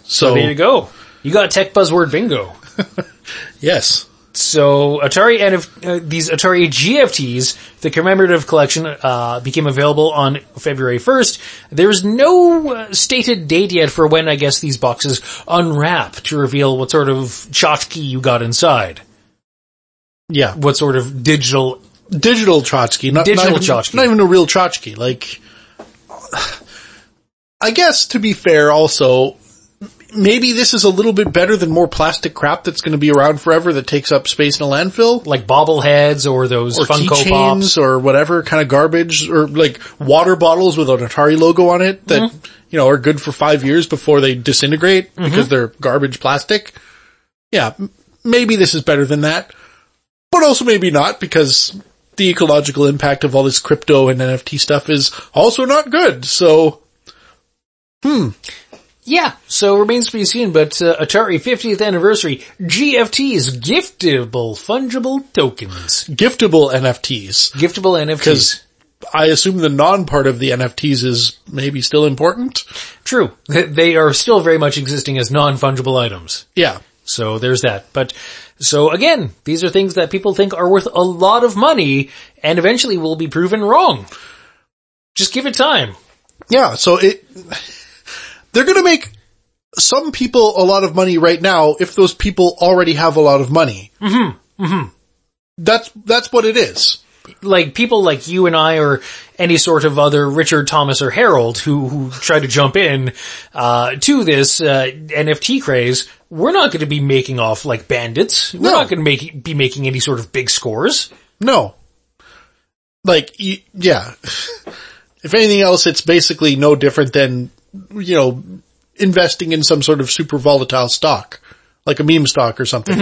So, There you go. You got tech buzzword bingo. yes. So Atari NF, uh, these Atari GFTs, the commemorative collection, uh, became available on February 1st. There's no uh, stated date yet for when I guess these boxes unwrap to reveal what sort of tchotchke you got inside. Yeah. What sort of digital digital tchotchke, not, Digital not even, tchotchke. not even a real tchotchke. Like, I guess to be fair also, maybe this is a little bit better than more plastic crap that's going to be around forever that takes up space in a landfill. like bobbleheads or those Or Funko Pops. or whatever kind of garbage or like water bottles with an Atari logo on it that, Mm-hmm. you know, are good for five years before they disintegrate because they're garbage plastic. Yeah, maybe this is better than that, but also maybe not because the ecological impact of all this crypto and NFT stuff is also not good. So, Yeah, so remains to be seen, but uh, Atari 50th anniversary, GFTs, giftable fungible tokens. giftable NFTs. Giftable NFTs. Because I assume the non part of the NFTs is maybe still important. True. They are still very much existing as non-fungible items. Yeah. So there's that. But, so again, these are things that people think are worth a lot of money and eventually will be proven wrong. Just give it time. Yeah, so it, they're gonna make some people a lot of money right now if those people already have a lot of money. Mm-hmm. Mm-hmm. That's, that's what it is. like people like you and I or any sort of other Richard Thomas or Harold who, who try to jump in, uh, to this, uh, NFT craze, we're not going to be making off like bandits. We're No. not going to make, be making any sort of big scores. No. Like, y- yeah. if anything else, it's basically no different than, you know, investing in some sort of super volatile stock, like a meme stock or something.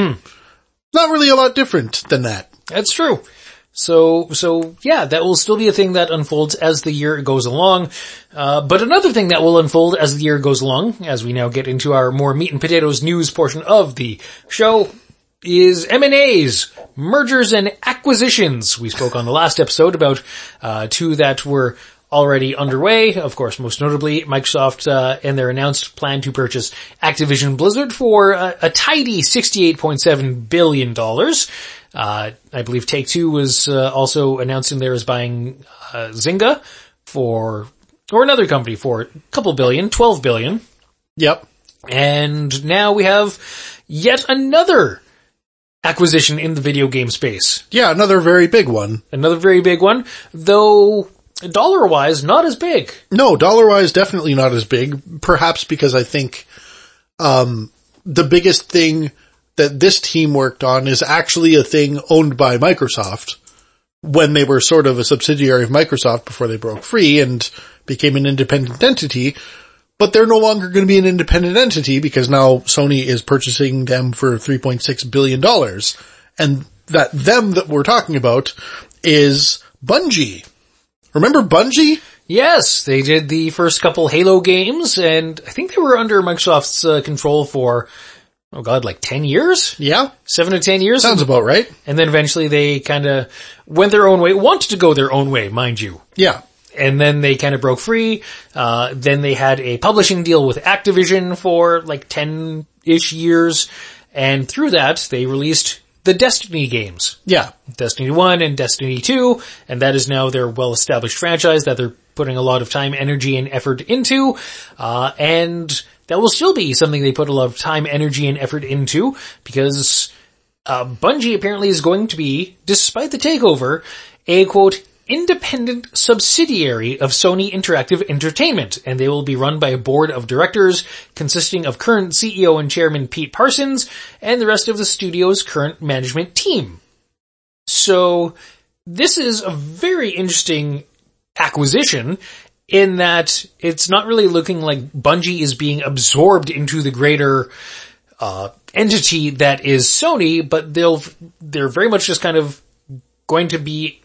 Not really a lot different than that. That's true. So, so yeah, that will still be a thing that unfolds as the year goes along. Uh, but another thing that will unfold as the year goes along, as we now get into our more meat and potatoes news portion of the show, is M&As, mergers and acquisitions. We spoke on the last episode about, uh, two that were already underway. Of course, most notably Microsoft, uh, and their announced plan to purchase Activision Blizzard for a, a tidy $68.7 billion. Uh, I believe Take Two was, uh, also announcing there is buying, uh, Zynga for, or another company for a couple billion, 12 billion. Yep. And now we have yet another acquisition in the video game space. Yeah, another very big one. Another very big one, though dollar wise not as big. No, dollar wise, definitely not as big. Perhaps because I think, um, the biggest thing that this team worked on is actually a thing owned by Microsoft when they were sort of a subsidiary of Microsoft before they broke free and became an independent entity. But they're no longer going to be an independent entity because now Sony is purchasing them for $3.6 billion. And that them that we're talking about is Bungie. Remember Bungie? Yes, they did the first couple Halo games and I think they were under Microsoft's uh, control for, oh god, like 10 years? Yeah. Seven to 10 years? Sounds about right. and then eventually they kind of went their own way, wanted to go their own way, mind you. Yeah. and then they kind of broke free. Uh, then they had a publishing deal with Activision for like 10-ish years. And through that, they released the Destiny games. Yeah. Destiny 1 and Destiny 2, and that is now their well-established franchise that they're putting a lot of time, energy, and effort into. Uh, and that will still be something they put a lot of time, energy, and effort into because uh, Bungie apparently is going to be, despite the takeover, a quote, independent subsidiary of Sony Interactive Entertainment, and they will be run by a board of directors consisting of current CEO and chairman Pete Parsons and the rest of the studio's current management team. So, this is a very interesting acquisition in that it's not really looking like Bungie is being absorbed into the greater uh, entity that is Sony, but they'll they're very much just kind of going to be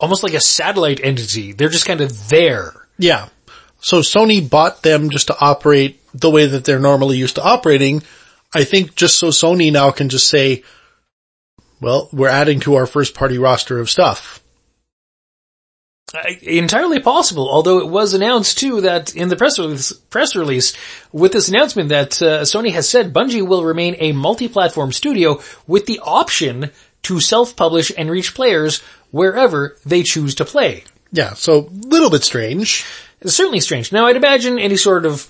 almost like a satellite entity. They're just kind of there. Yeah. So Sony bought them just to operate the way that they're normally used to operating. I think just so Sony now can just say, well, we're adding to our first party roster of stuff. Uh, entirely possible, although it was announced too that in the press release, press release with this announcement that uh, Sony has said Bungie will remain a multi-platform studio with the option to self-publish and reach players wherever they choose to play. Yeah. So little bit strange. It's certainly strange. Now I'd imagine any sort of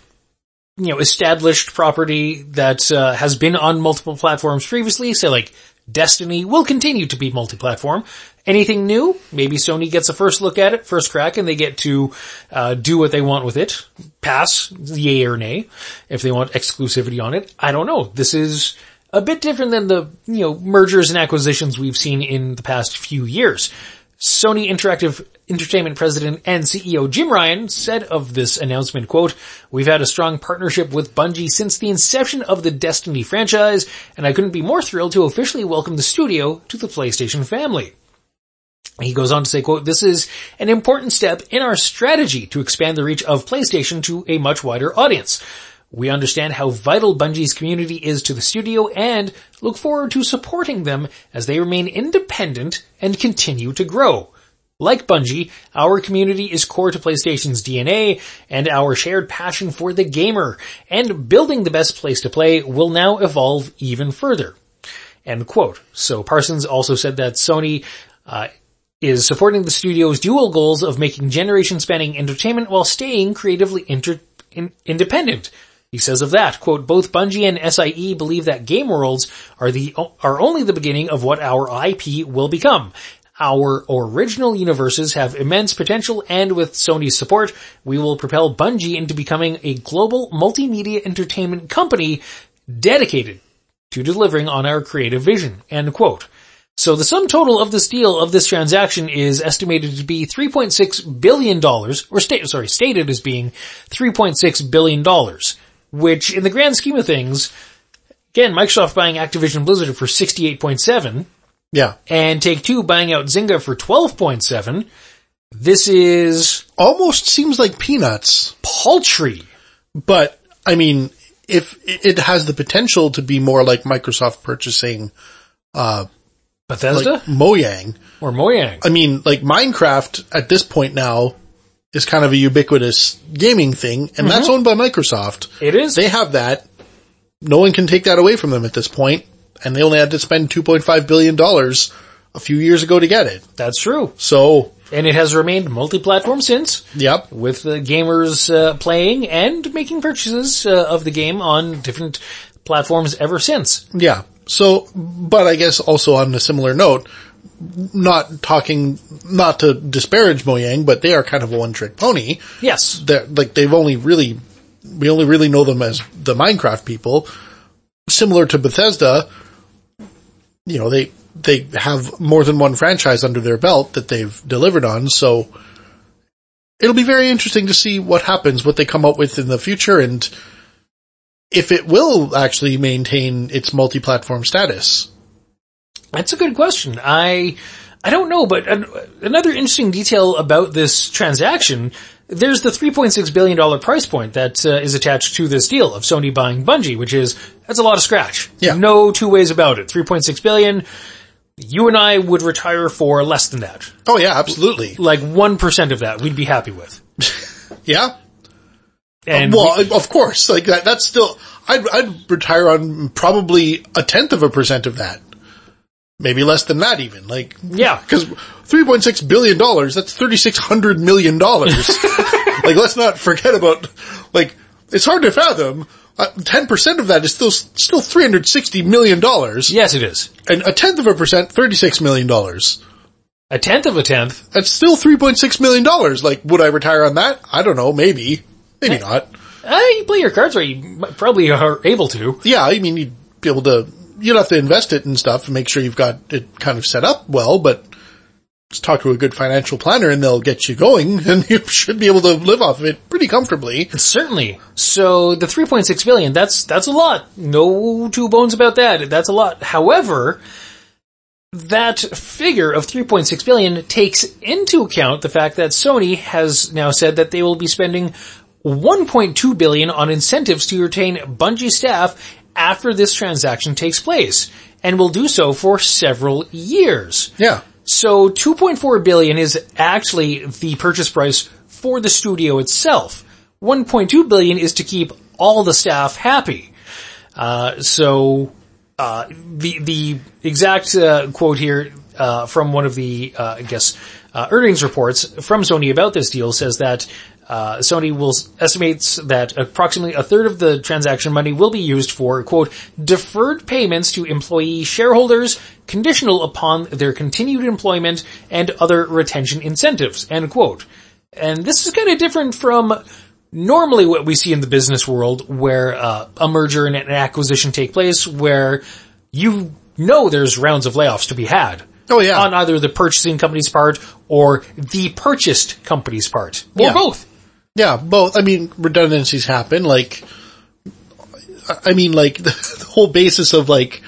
you know, established property that uh, has been on multiple platforms previously, say like Destiny, will continue to be multi-platform. Anything new? Maybe Sony gets a first look at it, first crack, and they get to uh, do what they want with it. Pass, yay or nay, if they want exclusivity on it. I don't know. This is a bit different than the, you know, mergers and acquisitions we've seen in the past few years. Sony Interactive Entertainment President and CEO Jim Ryan said of this announcement, quote, We've had a strong partnership with Bungie since the inception of the Destiny franchise, and I couldn't be more thrilled to officially welcome the studio to the PlayStation family. He goes on to say, quote, this is an important step in our strategy to expand the reach of PlayStation to a much wider audience. We understand how vital Bungie's community is to the studio and look forward to supporting them as they remain independent and continue to grow. Like Bungie, our community is core to PlayStation's DNA and our shared passion for the gamer and building the best place to play will now evolve even further. End quote. So Parsons also said that Sony uh, is supporting the studio's dual goals of making generation-spanning entertainment while staying creatively inter- in- independent. He says of that, quote, both Bungie and SIE believe that game worlds are the, are only the beginning of what our IP will become. Our original universes have immense potential and with Sony's support, we will propel Bungie into becoming a global multimedia entertainment company dedicated to delivering on our creative vision, end quote. So the sum total of this deal of this transaction is estimated to be $3.6 billion, or state, sorry, stated as being $3.6 billion, which in the grand scheme of things, again, Microsoft buying Activision Blizzard for 68.7, Yeah. and Take Two buying out Zynga for 12.7. This is Almost seems like peanuts, paltry. but I mean, if it has the potential to be more like Microsoft purchasing, uh, Bethesda like Mojang. or Mojang. I mean, like Minecraft at this point now is kind of a ubiquitous gaming thing and that's owned by Microsoft. It is. They have that. No one can take that away from them at this point, and they only had to spend $2.5 billion a few years ago to get it. That's true. So, And it has remained multi-platform since, yep. with the gamers uh, playing and making purchases uh, of the game on different platforms ever since. Yeah. So, but I guess also on a similar note, not talking, not to disparage Mojang, but they are kind of a one-trick pony. Yes. They're, like they've only really, we only really know them as the Minecraft people. Similar to Bethesda, you know, they, they have more than one franchise under their belt that they've delivered on, so it'll be very interesting to see what happens, what they come up with in the future and if it will actually maintain its multi-platform status. That's a good question. I, I don't know, but an, another interesting detail about this transaction, there's the $3.6 billion price point that uh, is attached to this deal of Sony buying Bungie, which is, that's a lot of scratch. Yeah. No two ways about it. 3.6 billion, you and I would retire for less than that. Oh yeah, absolutely. Like 1% of that we'd be happy with. Yeah. And well, of course, like that, that's still, I'd, I'd retire on probably a tenth of a percent of that. Maybe less than that even, like, yeah, cause $3.6 billion, that's $3,600 million. like, let's not forget about, like, it's hard to fathom. Uh, 10% of that is still, still $360 million. yes it is. And a tenth of a percent, $36 million. A tenth of a tenth. That's still $3.6 million. Like, would I retire on that? I don't know, maybe. Maybe not. Uh, you play your cards right, you probably are able to. Yeah, I mean, you'd be able to, you'd have to invest it and stuff and make sure you've got it kind of set up well, but just talk to a good financial planner and they'll get you going and you should be able to live off of it pretty comfortably. Certainly. So the 3.6 billion, that's, that's a lot. No two bones about that. That's a lot. However, that figure of 3.6 billion takes into account the fact that Sony has now said that they will be spending 1.2 billion on incentives to retain Bungie staff after this transaction takes place and will do so for several years. Yeah. So 2.4 billion is actually the purchase price for the studio itself. 1.2 billion is to keep all the staff happy. Uh, so uh, the the exact uh, quote here uh, from one of the uh, I guess uh, earnings reports from Sony about this deal says that uh, Sony will estimates that approximately a third of the transaction money will be used for quote deferred payments to employee shareholders conditional upon their continued employment and other retention incentives end quote. And this is kind of different from normally what we see in the business world where uh, a merger and an acquisition take place where you know there's rounds of layoffs to be had. Oh, yeah. On either the purchasing company's part or the purchased company's part. Or Yeah. both. Yeah, both. I mean, redundancies happen. Like, I mean, like the, the whole basis of like,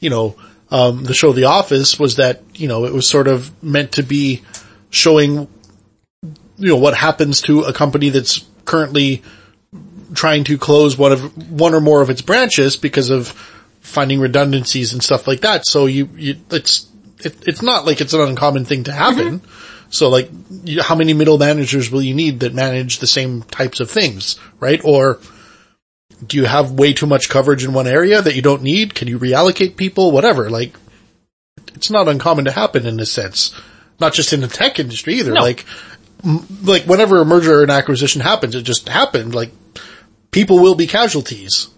you know, um, the show The Office was that you know it was sort of meant to be showing, you know, what happens to a company that's currently trying to close one of one or more of its branches because of finding redundancies and stuff like that. So you, you it's it, it's not like it's an uncommon thing to happen. So like, how many middle managers will you need that manage the same types of things, right? Or do you have way too much coverage in one area that you don't need? Can you reallocate people? Whatever. Like, it's not uncommon to happen in this sense. not just in the tech industry either. No. Like, m- like whenever a merger or an acquisition happens, it just happened. Like, people will be casualties.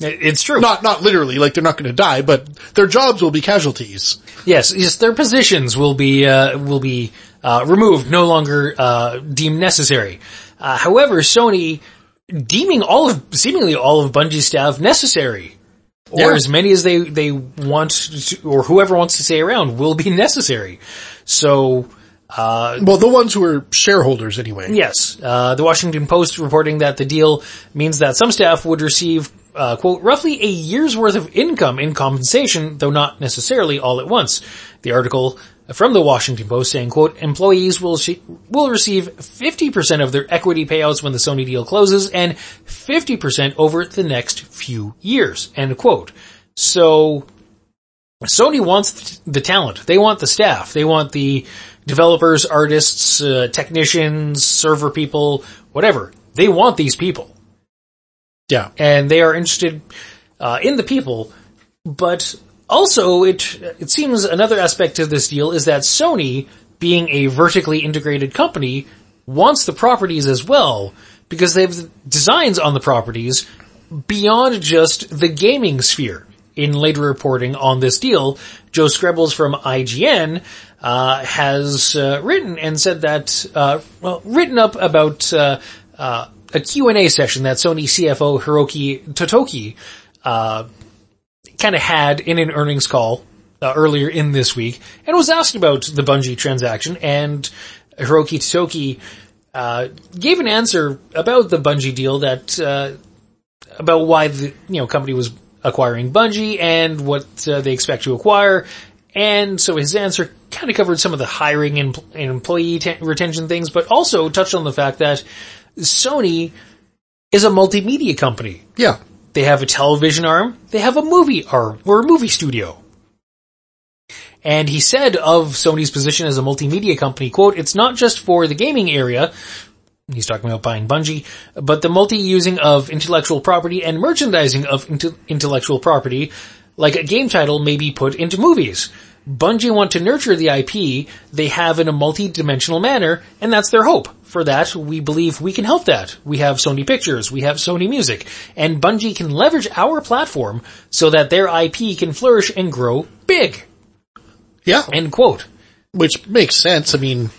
It- It's true. Not, not literally, like they're not going to die, but their jobs will be casualties. Yes, yes, their positions will be uh, will be uh, removed, no longer uh, deemed necessary. Uh, however, Sony deeming all of seemingly all of Bungie's staff necessary, or Yeah. as many as they they want to, or whoever wants to stay around will be necessary. So. Uh, Well, the ones who are shareholders anyway. Yes, uh, the Washington Post reporting that the deal means that some staff would receive, uh, quote, roughly a year's worth of income in compensation, though not necessarily all at once. The article from the Washington Post saying, quote, employees will sh- will receive 50% of their equity payouts when the Sony deal closes and 50% over the next few years, end quote. So, Sony wants the talent. They want the staff. They want the developers, artists, uh, technicians, server people, whatever. They want these people. Yeah. And they are interested, uh, in the people. But also it, it seems another aspect of this deal is that Sony, being a vertically integrated company, wants the properties as well because they have designs on the properties beyond just the gaming sphere. In later reporting on this deal, Joe Skrebels from IGN uh, has uh, written and said that, uh, well, written up about uh, uh, a Q&A session that Sony CFO Hiroki Totoki uh, kind of had in an earnings call uh, earlier in this week, and was asked about the Bungie transaction, and Hiroki Totoki uh, gave an answer about the Bungie deal that uh, about why the you know company was acquiring Bungie and what uh, they expect to acquire. And so his answer kind of covered some of the hiring and, and employee te- retention things, but also touched on the fact that Sony is a multimedia company. Yeah. They have a television arm, they have a movie arm, or a movie studio. And he said of Sony's position as a multimedia company, quote, it's not just for the gaming area, he's talking about buying Bungie, but the multi-using of intellectual property and merchandising of inte- intellectual property, like a game title may be put into movies. Bungie want to nurture the IP they have in a multi-dimensional manner, and that's their hope. For that, we believe we can help that. We have Sony Pictures, we have Sony Music, and Bungie can leverage our platform so that their IP can flourish and grow big. Yeah. End quote. Which makes sense. I mean,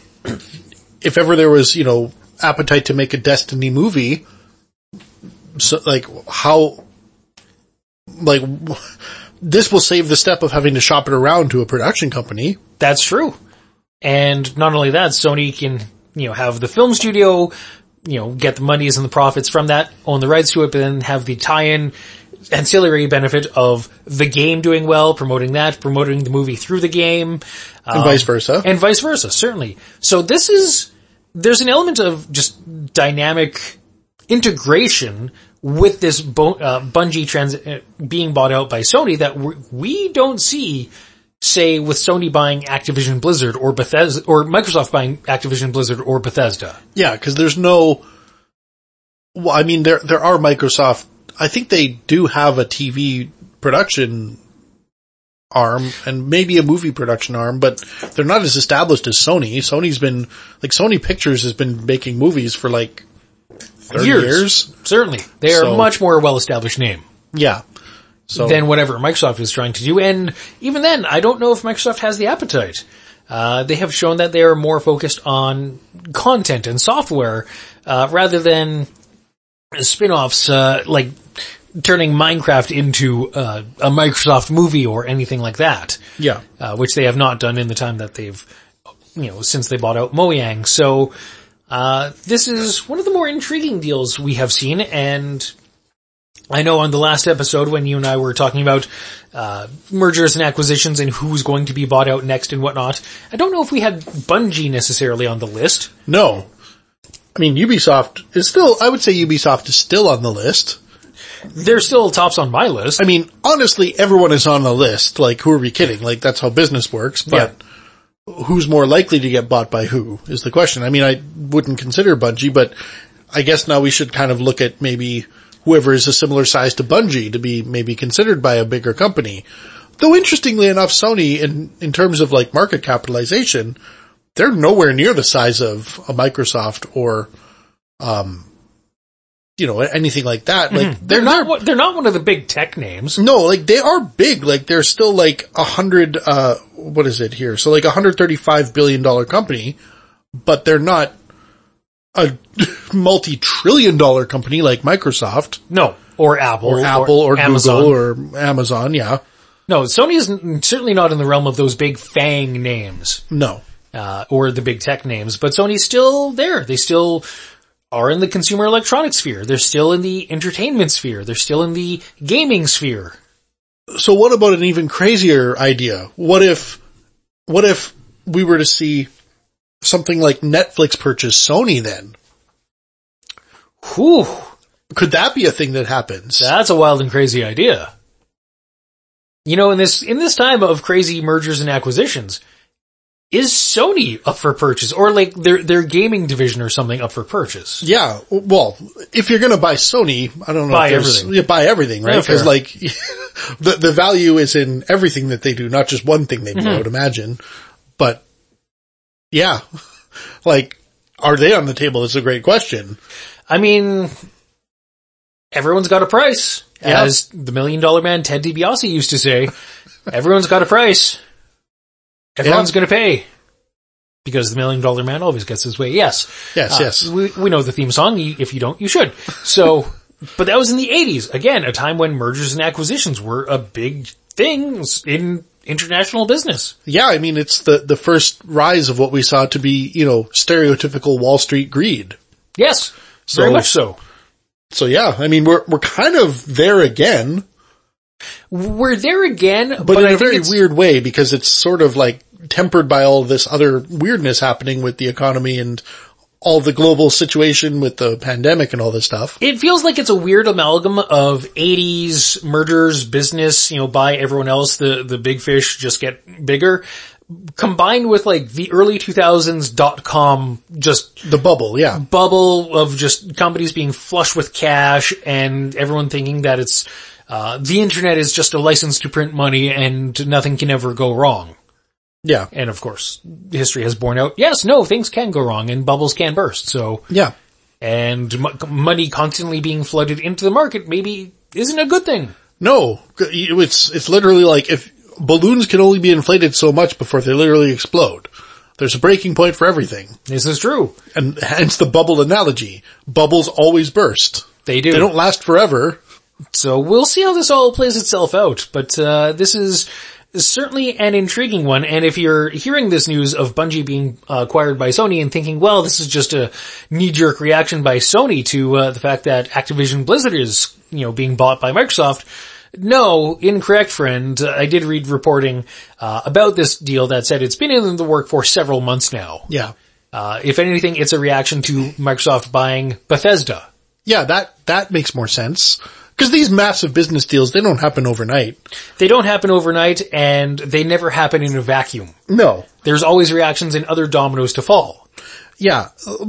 if ever there was, you know, appetite to make a Destiny movie, so like how, like, this will save the step of having to shop it around to a production company. That's true. And not only that, Sony can, you know, have the film studio, you know, get the monies and the profits from that, own the rights to it, but then have the tie-in ancillary benefit of the game doing well, promoting that, promoting the movie through the game. And vice versa. Um, and vice versa, certainly. So this is, there's an element of just dynamic integration with this Bo- uh, Bungie trans- uh, being bought out by Sony that we- don't see, say, with Sony buying Activision Blizzard or Bethesda, or Microsoft buying Activision Blizzard or Bethesda. Yeah, cause there's no, well, I mean, there, there are Microsoft, I think they do have a TV production arm and maybe a movie production arm, but they're not as established as Sony. Sony's been, like Sony Pictures has been making movies for like 30 years. Certainly. They are So- a much more well-established name. Yeah. So, than whatever Microsoft is trying to do. And even then, I don't know if Microsoft has the appetite. Uh, they have shown that they are more focused on content and software, uh, rather than spin-offs, uh, like turning Minecraft into, uh, a Microsoft movie or anything like that. yeah. Uh, which they have not done in the time that they've, you know, since they bought out Mojang. So, uh, this is one of the more intriguing deals we have seen and I know on the last episode when you and I were talking about, uh, mergers and acquisitions and who's going to be bought out next and whatnot, I don't know if we had Bungie necessarily on the list. No. I mean, Ubisoft is still, I would say Ubisoft is still on the list. They're still tops on my list. I mean, honestly, everyone is on the list. Like, who are we kidding? Like, that's how business works. But who's more likely to get bought by who is the question. I mean, I wouldn't consider Bungie, but I guess now we should kind of look at maybe whoever is a similar size to Bungie to be maybe considered by a bigger company. Though interestingly enough, Sony in, in terms of like market capitalization, they're nowhere near the size of a Microsoft or, um, you know, anything like that. Like Mm-hmm. They're not, they're not one of the big tech names. No, like they are big. Like they're still like a hundred, uh, what is it here? So like a hundred thirty-five billion dollar company, but they're not a multi-trillion dollar company like Microsoft No. Or Apple. or Apple or, Amazon. Google or Amazon. Yeah. No, Sony is certainly not in the realm of those big FANG names, No. uh, or the big tech names, but Sony's still there. They still are in the consumer electronics sphere. They're still in the entertainment sphere. They're still in the gaming sphere. So what about an even crazier idea? What if, what if we were to see something like Netflix purchase Sony then? Whew. Could that be a thing that happens? That's a wild and crazy idea. You know, in this, in this time of crazy mergers and acquisitions, is Sony up for purchase or like their, their gaming division or something up for purchase? Yeah, well, if you're gonna buy Sony, I don't know. Buy everything. Yeah, buy everything, right? Because fair. like, the the value is in everything that they do, not just one thing they do. Mm-hmm. I would imagine, but yeah, like, are they on the table? That's a great question. I mean, everyone's got a price. Yeah. As the million dollar man Ted DiBiase used to say, everyone's got a price. Everyone's gonna pay. Because the million dollar man always gets his way. Yes. Yes, Uh, yes, We, we know the theme song. If you don't, you should. So, but that was in the 80s. Again, a time when mergers and acquisitions were a big thing in international business. yeah. I mean, it's the the first rise of what we saw to be, you know, stereotypical Wall Street greed. Yes. very So- much so. So yeah, I mean, we're we're kind of there again, We're there again, but, but, in I a very weird way because it's sort of like tempered by all this other weirdness happening with the economy and all the global situation with the pandemic and all this stuff. It feels like it's a weird amalgam of 80s mergers, business, you know, buy everyone else, the, the big fish just get bigger, combined with like the early 2000s dot com just The bubble, yeah. bubble of just companies being flush with cash and everyone thinking that it's, uh, the internet is just a license to print money and nothing can ever go wrong. Yeah. And of course, history has borne out, yes, no, things can go wrong and bubbles can burst. So, Yeah. and m- money constantly being flooded into the market maybe isn't a good thing. No, it's, it's literally like if balloons can only be inflated so much before they literally explode. There's a breaking point for everything. This is true. And hence the bubble analogy. Bubbles always burst. They do. They don't last forever. So we'll see how this all plays itself out. But uh, this is certainly an intriguing one. And if you're hearing this news of Bungie being uh, acquired by Sony and thinking, well, this is just a knee-jerk reaction by Sony to uh, the fact that Activision Blizzard is, you know, being bought by Microsoft. No, incorrect friend. I did read reporting uh, about this deal that said it's been in the work for several months now. Yeah. Uh, if anything, it's a reaction to Microsoft buying Bethesda. Yeah, that, that makes more sense. Cause these massive business deals, they don't happen overnight. They don't happen overnight and they never happen in a vacuum. No. There's always reactions and other dominoes to fall. Yeah. Uh,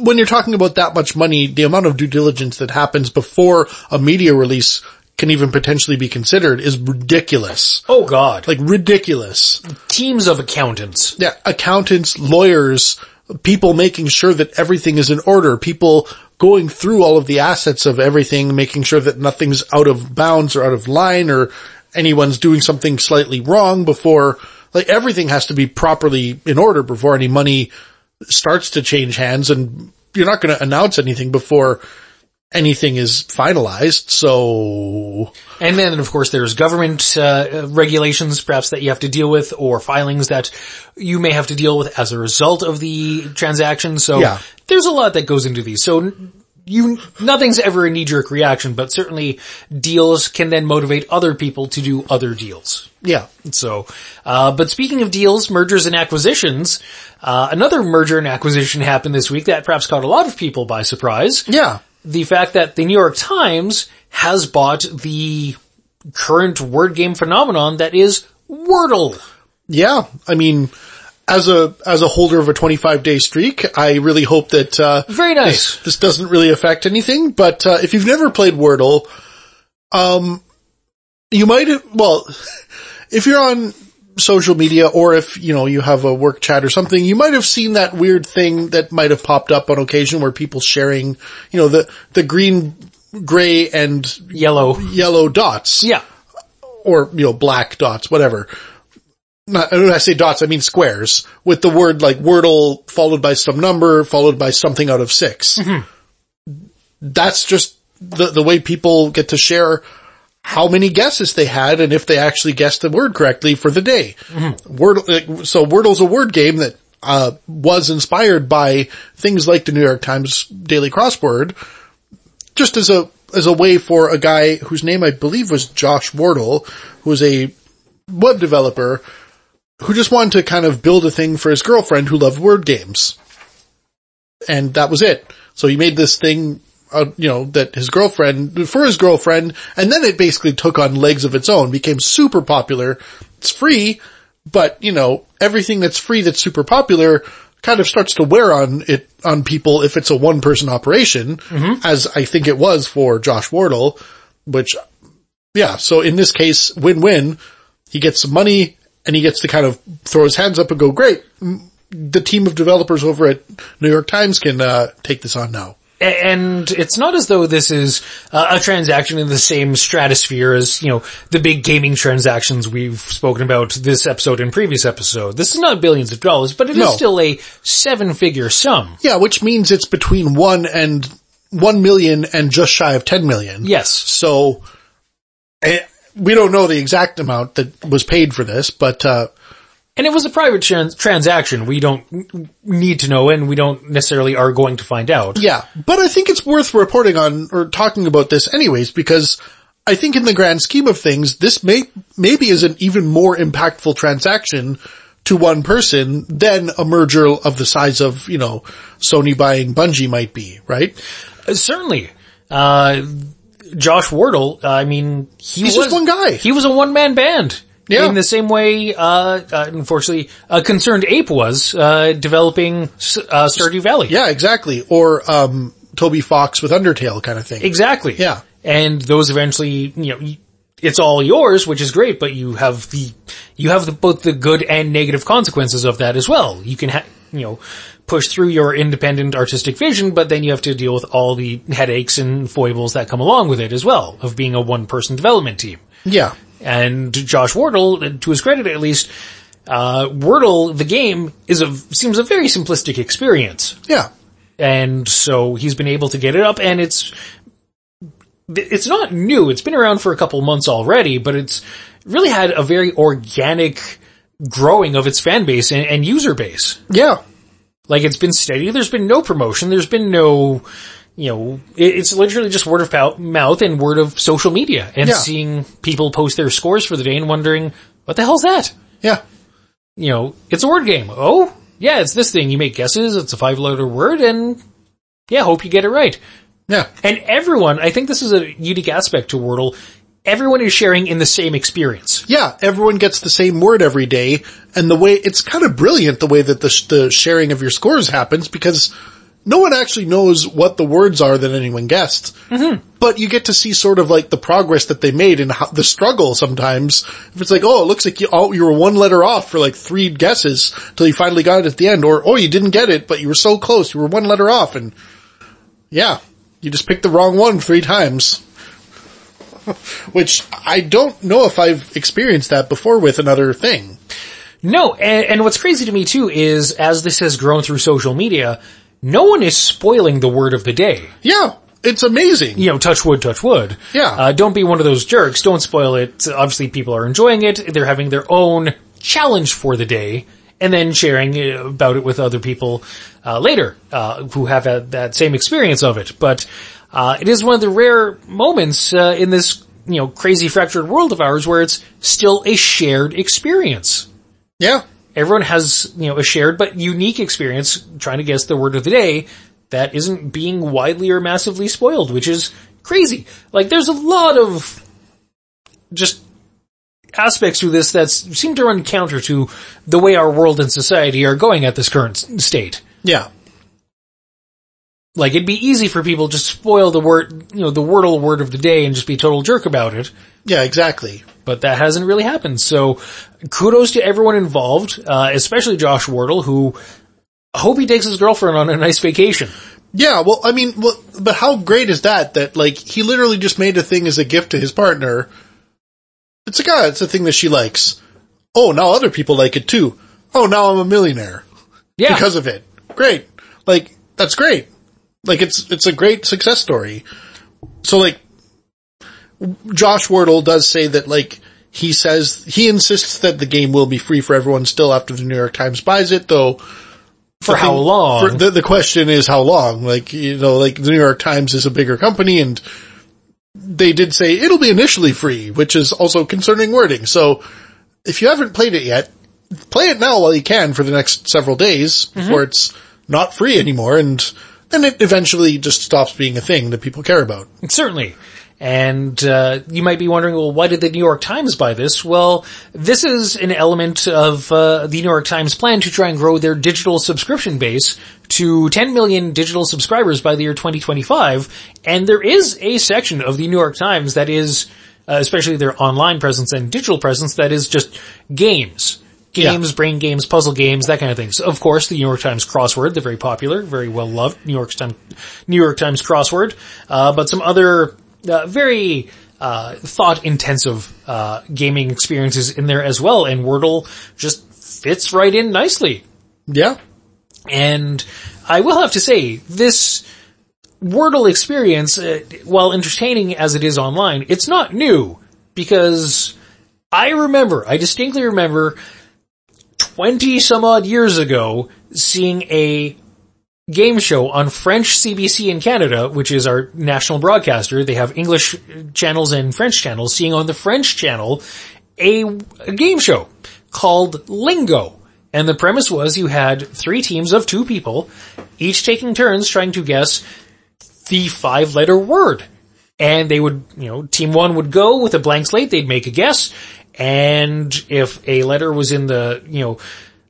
When you're talking about that much money, the amount of due diligence that happens before a media release can even potentially be considered is ridiculous. Oh god. Like ridiculous. teams of accountants. Yeah, accountants, lawyers, people making sure that everything is in order, people going through all of the assets of everything, making sure that nothing's out of bounds or out of line or anyone's doing something slightly wrong before, like everything has to be properly in order before any money starts to change hands and you're not going to announce anything before anything is finalized. So And then of course there's government uh, regulations perhaps that you have to deal with or filings that you may have to deal with as a result of the transaction. So Yeah. there's a lot that goes into these. So you, nothing's ever a knee-jerk reaction, but certainly deals can then motivate other people to do other deals. yeah, So, uh, but speaking of deals, mergers and acquisitions, uh, another merger and acquisition happened this week that perhaps caught a lot of people by surprise. yeah, The fact that the New York Times has bought the current word game phenomenon that is Wordle. Yeah, I mean, as a as a holder of a 25 day streak, I really hope that uh, Very nice. this doesn't really affect anything. But uh, if you've never played Wordle, um, you might. Well, if you're on social media or if, you know, you have a work chat or something, you might have seen that weird thing that might have popped up on occasion where people sharing, you know, the, the green, gray and Yellow. yellow dots. Yeah. Or, you know, black dots, whatever. Not, when I say dots, I mean squares with the word like Wordle followed by some number followed by something out of 6 mm-hmm. That's just the, the way people get to share how many guesses they had and if they actually guessed the word correctly for the day. Wordle, like, so Wordle's a word game that, uh, was inspired by things like the New York Times Daily Crossword, just as a, as a way for a guy whose name I believe was Josh Wardle, who was a web developer who just wanted to kind of build a thing for his girlfriend who loved word games. And that was it. So he made this thing, uh, you know, that his girlfriend, for his girlfriend, and then it basically took on legs of its own, became super popular. It's free, but you know, everything that's free that's super popular kind of starts to wear on it, on people if it's a one person operation, as I think it was for Josh Wardle, which, yeah, so in this case, win-win, he gets some money and he gets to kind of throw his hands up and go, great, the team of developers over at New York Times can, uh, take this on now. And it's not as though this is a transaction in the same stratosphere as, you know, the big gaming transactions we've spoken about this episode and previous episode. This is not billions of dollars, but it is No. still a seven figure sum. Yeah, which means it's between one and one million and just shy of 10 million. Yes. So, eh, we don't know the exact amount that was paid for this, but, uh, And it was a private trans- transaction. We don't need to know and we don't necessarily are going to find out. yeah, but I think it's worth reporting on or talking about this anyways because I think in the grand scheme of things, this may, maybe is an even more impactful transaction to one person than a merger of the size of, you know, Sony buying Bungie might be, right? Uh, Certainly. Uh, Josh Wardle, I mean, he He's was just one guy. He was a one man band. Yeah. In the same way, uh, uh unfortunately, uh, Concerned Ape was, uh, developing, uh, Stardew Valley. Yeah, exactly. Or, um, Toby Fox with Undertale kind of thing. Exactly. Yeah. And those eventually, you know, it's all yours, which is great, but you have the, you have the, both the good and negative consequences of that as well. You can, ha- you know, push through your independent artistic vision, but then you have to deal with all the headaches and foibles that come along with it as well, of being a one person development team. Yeah. And Josh Wardle, to his credit at least, uh, Wordle, the game, is a, seems a very simplistic experience. Yeah. And so he's been able to get it up and it's, it's not new. It's been around for a couple months already, but it's really had a very organic growing of its fan base and, and user base. Yeah. Like it's been steady. There's been no promotion. There's been no, you know, it's literally just word of mouth and word of social media and Yeah. seeing people post their scores for the day and wondering, what the hell's that? Yeah. You know, it's a word game. Oh, yeah, it's this thing. You make guesses. It's a five letter word and yeah, hope you get it right. Yeah. And everyone, I think this is a unique aspect to Wordle. Everyone is sharing in the same experience. Yeah, everyone gets the same word every day, and the way, it's kind of brilliant the way that the, sh- the sharing of your scores happens because no one actually knows what the words are that anyone guessed. Mm-hmm. But you get to see sort of like the progress that they made and how, the struggle sometimes. If it's like, oh, it looks like you, oh, you were one letter off for like three guesses till you finally got it at the end, or, oh, you didn't get it, but you were so close, you were one letter off, and yeah, you just picked the wrong one three times. Which I don't know if I've experienced that before with another thing. No, and, and what's crazy to me too is as this has grown through social media, no one is spoiling the word of the day. Yeah, it's amazing. You know, touch wood, touch wood. Yeah. Uh, don't be one of those jerks. Don't spoil it. Obviously people are enjoying it. They're having their own challenge for the day and then sharing uh, about it with other people, uh, later, uh, who have that, that same experience of it. But, uh, it is one of the rare moments, uh, in this, you know, crazy fractured world of ours where it's still a shared experience. Yeah. Everyone has, you know, a shared but unique experience trying to guess the word of the day that isn't being widely or massively spoiled, which is crazy. Like there's a lot of just aspects to this that seem to run counter to the way our world and society are going at this current state. Yeah. Like it'd be easy for people to just spoil the word, you know, the wordle word of the day and just be a total jerk about it. Yeah, exactly. but that hasn't really happened. So kudos to everyone involved, uh, especially Josh Wardle, who I hope he takes his girlfriend on a nice vacation. Yeah, well, I mean, well, but how great is that? That like he literally just made a thing as a gift to his partner. It's a ah, it's a thing that she likes. Oh, now other people like it too. Oh, now I'm a millionaire Yeah. because of it. Great, like that's great. Like it's it's a great success story. So like, Josh Wardle does say that like he says he insists that the game will be free for everyone still after the New York Times buys it, though for how thing- long? for- the, the question is how long? Like, you know, like the New York Times is a bigger company and they did say it'll be initially free, which is also concerning wording. So if you haven't played it yet, play it now while you can for the next several days before mm-hmm. it's not free anymore and then it eventually just stops being a thing that people care about. Certainly. And uh, you might be wondering, well, why did the New York Times buy this? Well, this is an element of uh, the New York Times plan to try and grow their digital subscription base to 10 million digital subscribers by the year 2025. And there is a section of the New York Times that is, uh, especially their online presence and digital presence, that is just games. Games, Yeah. brain games, puzzle games, that kind of thing. So of course, the New York Times crossword, the very popular, very well loved New York Times, New York Times crossword, uh, but some other uh, very uh, thought intensive uh, gaming experiences in there as well, and Wordle just fits right in nicely. Yeah. And I will have to say, this Wordle experience, uh, while entertaining as it is online, it's not new because I remember, I distinctly remember 20 some odd years ago seeing a game show on French CBC in Canada, which is our national broadcaster. They have English channels and French channels. Seeing on the French channel a, a game show called Lingo. And the premise was you had three teams of two people, each taking turns trying to guess the five letter word. And they would, you know, team one would go with a blank slate, they'd make a guess, and if a letter was in the, you know,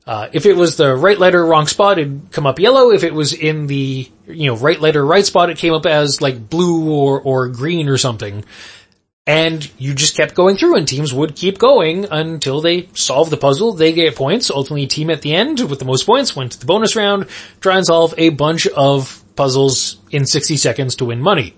uh, if it was the right letter, wrong spot, it'd come up yellow. If it was in the, you know, right letter, right spot, it came up as like blue or, or green or something. And you just kept going through and teams would keep going until they solved the puzzle. They get points. Ultimately team at the end with the most points went to the bonus round, try and solve a bunch of puzzles in 60 seconds to win money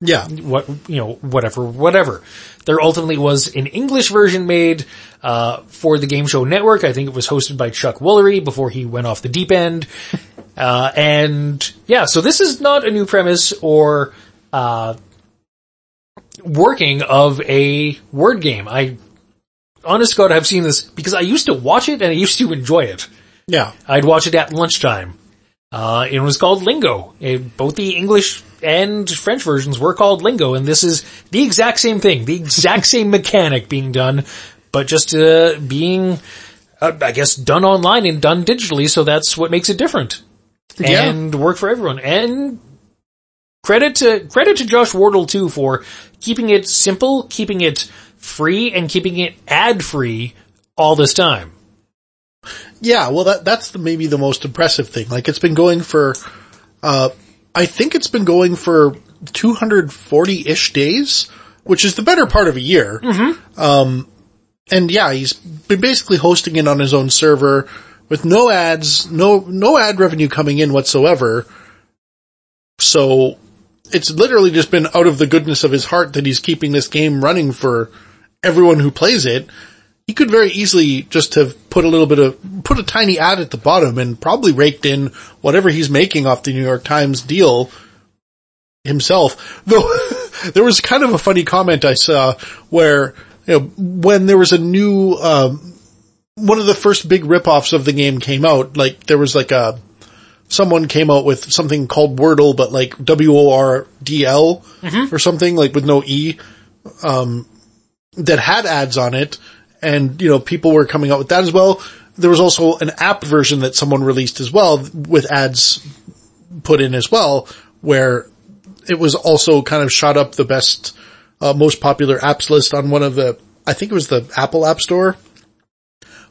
Yeah. what you know whatever whatever there ultimately was an english version made uh, for the game show network i think it was hosted by chuck woolery before he went off the deep end uh, and yeah so this is not a new premise or uh, working of a word game i honest god i've seen this because i used to watch it and i used to enjoy it Yeah. I'd watch it at lunchtime. Uh, it was called Lingo. It- both the English and French versions were called Lingo, and this is the exact same thing, the exact same mechanic being done, but just uh, being, uh, I guess, done online and done digitally. So that's what makes it different Yeah. and work for everyone. And credit to credit to Josh Wardle too for keeping it simple, keeping it free, and keeping it ad free all this time. Yeah, well that, that's the, maybe the most impressive thing. Like it's been going for, uh, I think it's been going for 240-ish days, which is the better part of a year. Mm-hmm. Um, and yeah, he's been basically hosting it on his own server with no ads, no, no ad revenue coming in whatsoever. So it's literally just been out of the goodness of his heart that he's keeping this game running for everyone who plays it he could very easily just have put a little bit of, put a tiny ad at the bottom and probably raked in whatever he's making off the New York Times deal himself. Though there was kind of a funny comment I saw where, you know, when there was a new, um, one of the first big ripoffs of the game came out, like there was like a, someone came out with something called Wordle, but like W-O-R-D-L or something, like with no E, um, that had ads on it and, you know, people were coming out with that as well. There was also an app version that someone released as well with ads put in as well, where it was also kind of shot up the best, uh, most popular apps list on one of the, I think it was the Apple App Store.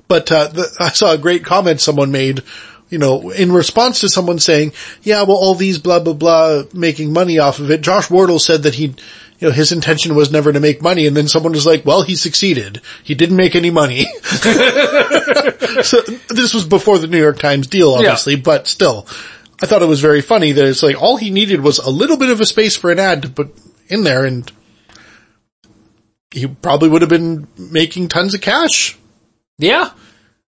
But, uh, the, I saw a great comment someone made, you know, in response to someone saying, yeah, well, all these blah, blah, blah making money off of it. Josh Wardle said that he, you know, his intention was never to make money and then someone was like, well, he succeeded. He didn't make any money. so this was before the New York Times deal, obviously, yeah. but still, I thought it was very funny that it's like all he needed was a little bit of a space for an ad to put in there and he probably would have been making tons of cash. Yeah.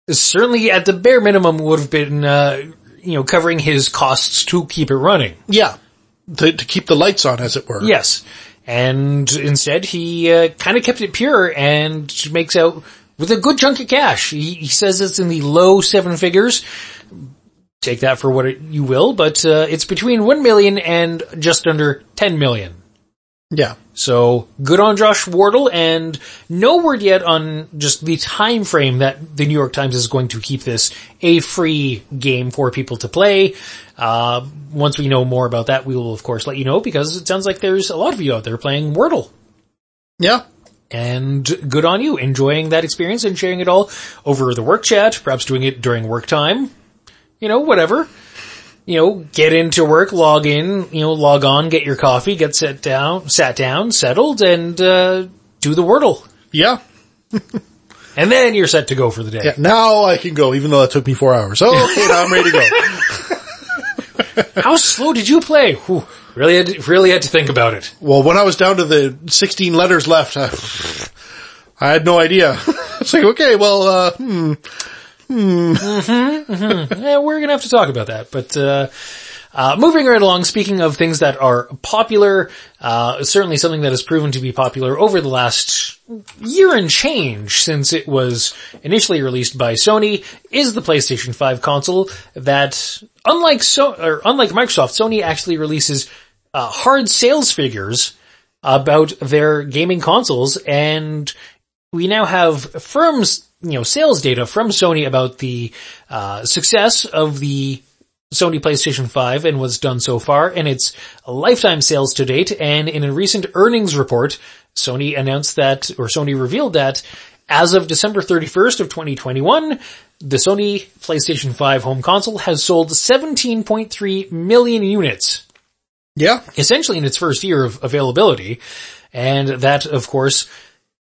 Certainly at the bare minimum would have been, uh, you know, covering his costs to keep it running. Yeah. To, to keep the lights on, as it were. Yes. And instead he, uh, kind of kept it pure and makes out with a good chunk of cash. He, he says it's in the low seven figures. Take that for what it, you will, but, uh, it's between 1 million and just under 10 million. Yeah. So good on Josh Wardle and no word yet on just the time frame that the New York Times is going to keep this a free game for people to play. Uh, once we know more about that, we will of course let you know because it sounds like there's a lot of you out there playing Wordle. Yeah. And good on you enjoying that experience and sharing it all over the work chat, perhaps doing it during work time. You know, whatever you know, get into work, log in, you know, log on, get your coffee, get set down, sat down, settled, and uh, do the Wordle. Yeah. and then you're set to go for the day. Yeah, now I can go, even though that took me four hours. Oh, okay, now I'm ready to go. How slow did you play? Whew, really, had to, really had to think about it. Well, when I was down to the 16 letters left, I, I had no idea. it's like, okay, well, uh, hmm, Hmm. Mm-hmm, mm-hmm. Yeah, we're gonna have to talk about that, but, uh, uh, moving right along, speaking of things that are popular, uh, certainly something that has proven to be popular over the last year and change since it was initially released by Sony is the PlayStation 5 console that, unlike so, or unlike Microsoft, Sony actually releases, uh, hard sales figures about their gaming consoles. And we now have firms you know, sales data from Sony about the, uh, success of the Sony PlayStation 5 and what's done so far and its lifetime sales to date. And in a recent earnings report, Sony announced that, or Sony revealed that as of December 31st of 2021, the Sony PlayStation 5 home console has sold 17.3 million units. Yeah. Essentially in its first year of availability. And that, of course,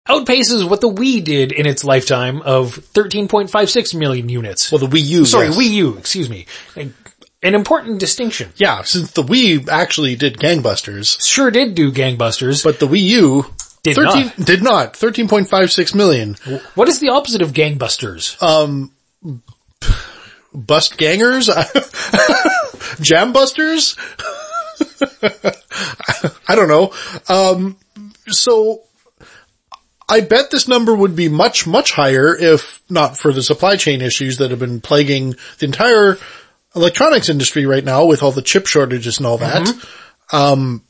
outpaces what the Wii did in its lifetime of 13.56 million units. Well, the Wii U. Sorry, yes. Wii U, excuse me. An important distinction. Yeah, since the Wii actually did gangbusters. Sure did do gangbusters. But the Wii U did 13, not. Did not. 13.56 million. What is the opposite of gangbusters? Um, bust gangers? Jambusters? I don't know. Um, so I bet this number would be much, much higher if not for the supply chain issues that have been plaguing the entire electronics industry right now with all the chip shortages and all that. Mm-hmm. Um,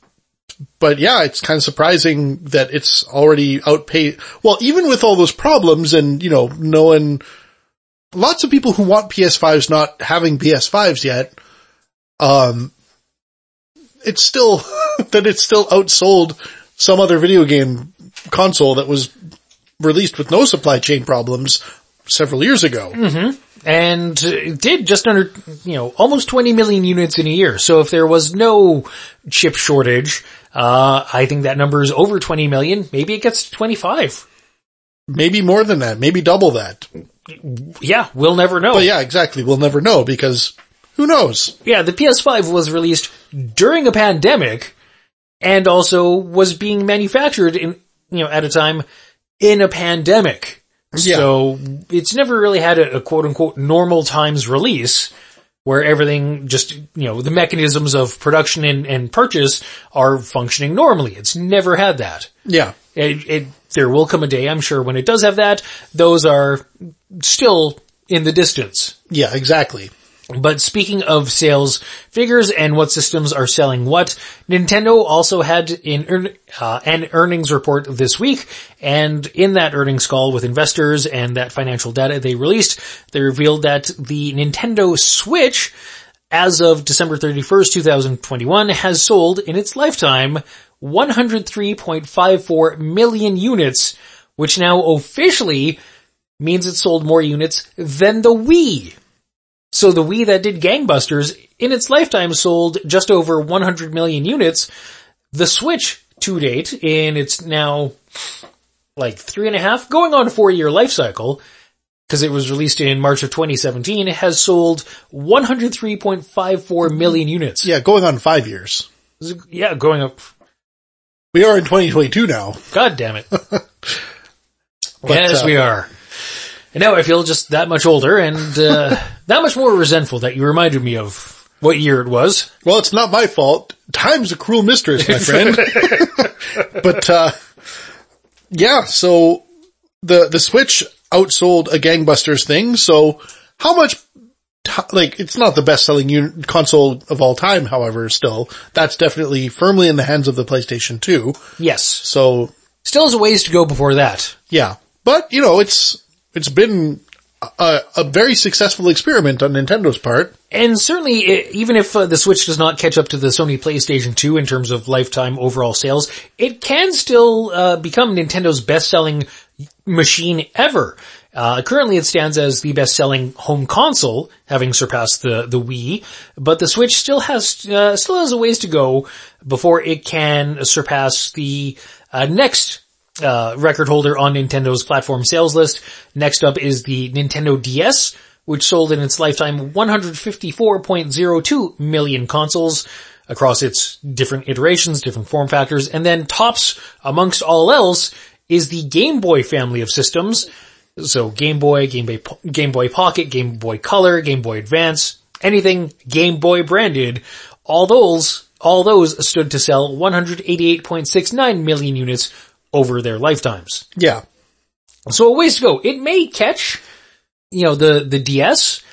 but yeah, it's kind of surprising that it's already outpaced. Well, even with all those problems and, you know, knowing lots of people who want PS5s not having PS5s yet, um, it's still, that it's still outsold some other video game console that was released with no supply chain problems several years ago. Mm-hmm. And it did just under, you know, almost 20 million units in a year. So if there was no chip shortage, uh, I think that number is over 20 million. Maybe it gets to 25. Maybe more than that. Maybe double that. Yeah, we'll never know. But yeah, exactly. We'll never know because who knows? Yeah, the PS5 was released during a pandemic and also was being manufactured in, you know, at a time in a pandemic. Yeah. So it's never really had a, a quote unquote normal times release where everything just, you know, the mechanisms of production and, and purchase are functioning normally. It's never had that. Yeah. It, it, there will come a day, I'm sure, when it does have that. Those are still in the distance. Yeah, exactly. But speaking of sales figures and what systems are selling what, Nintendo also had in, uh, an earnings report this week, and in that earnings call with investors and that financial data they released, they revealed that the Nintendo Switch, as of December 31st, 2021, has sold in its lifetime 103.54 million units, which now officially means it sold more units than the Wii. So the Wii that did gangbusters in its lifetime sold just over 100 million units. The Switch to date in its now like three and a half, going on four year life cycle, because it was released in March of 2017, has sold 103.54 million units. Yeah, going on five years. Yeah, going up. We are in 2022 now. God damn it. But, yes, uh, we are. And now I feel just that much older and, uh, that much more resentful that you reminded me of what year it was. Well, it's not my fault. Time's a cruel mistress, my friend. but, uh, yeah, so the, the Switch outsold a gangbusters thing. So how much, like, it's not the best selling un- console of all time, however, still, that's definitely firmly in the hands of the PlayStation 2. Yes. So Still has a ways to go before that. yeah, but you know, it's, it's been a, a very successful experiment on Nintendo's part. And certainly, even if uh, the Switch does not catch up to the Sony PlayStation 2 in terms of lifetime overall sales, it can still uh, become Nintendo's best-selling machine ever. Uh, currently it stands as the best-selling home console, having surpassed the, the Wii, but the Switch still has, uh, still has a ways to go before it can surpass the uh, next uh, record holder on Nintendo's platform sales list. Next up is the Nintendo DS, which sold in its lifetime 154.02 million consoles across its different iterations, different form factors, and then tops amongst all else is the Game Boy family of systems. So Game Boy, Game Boy, Game Boy Pocket, Game Boy Color, Game Boy Advance, anything Game Boy branded, all those, all those stood to sell 188.69 million units over their lifetimes. Yeah. So a ways to go. It may catch, you know, the, the DS.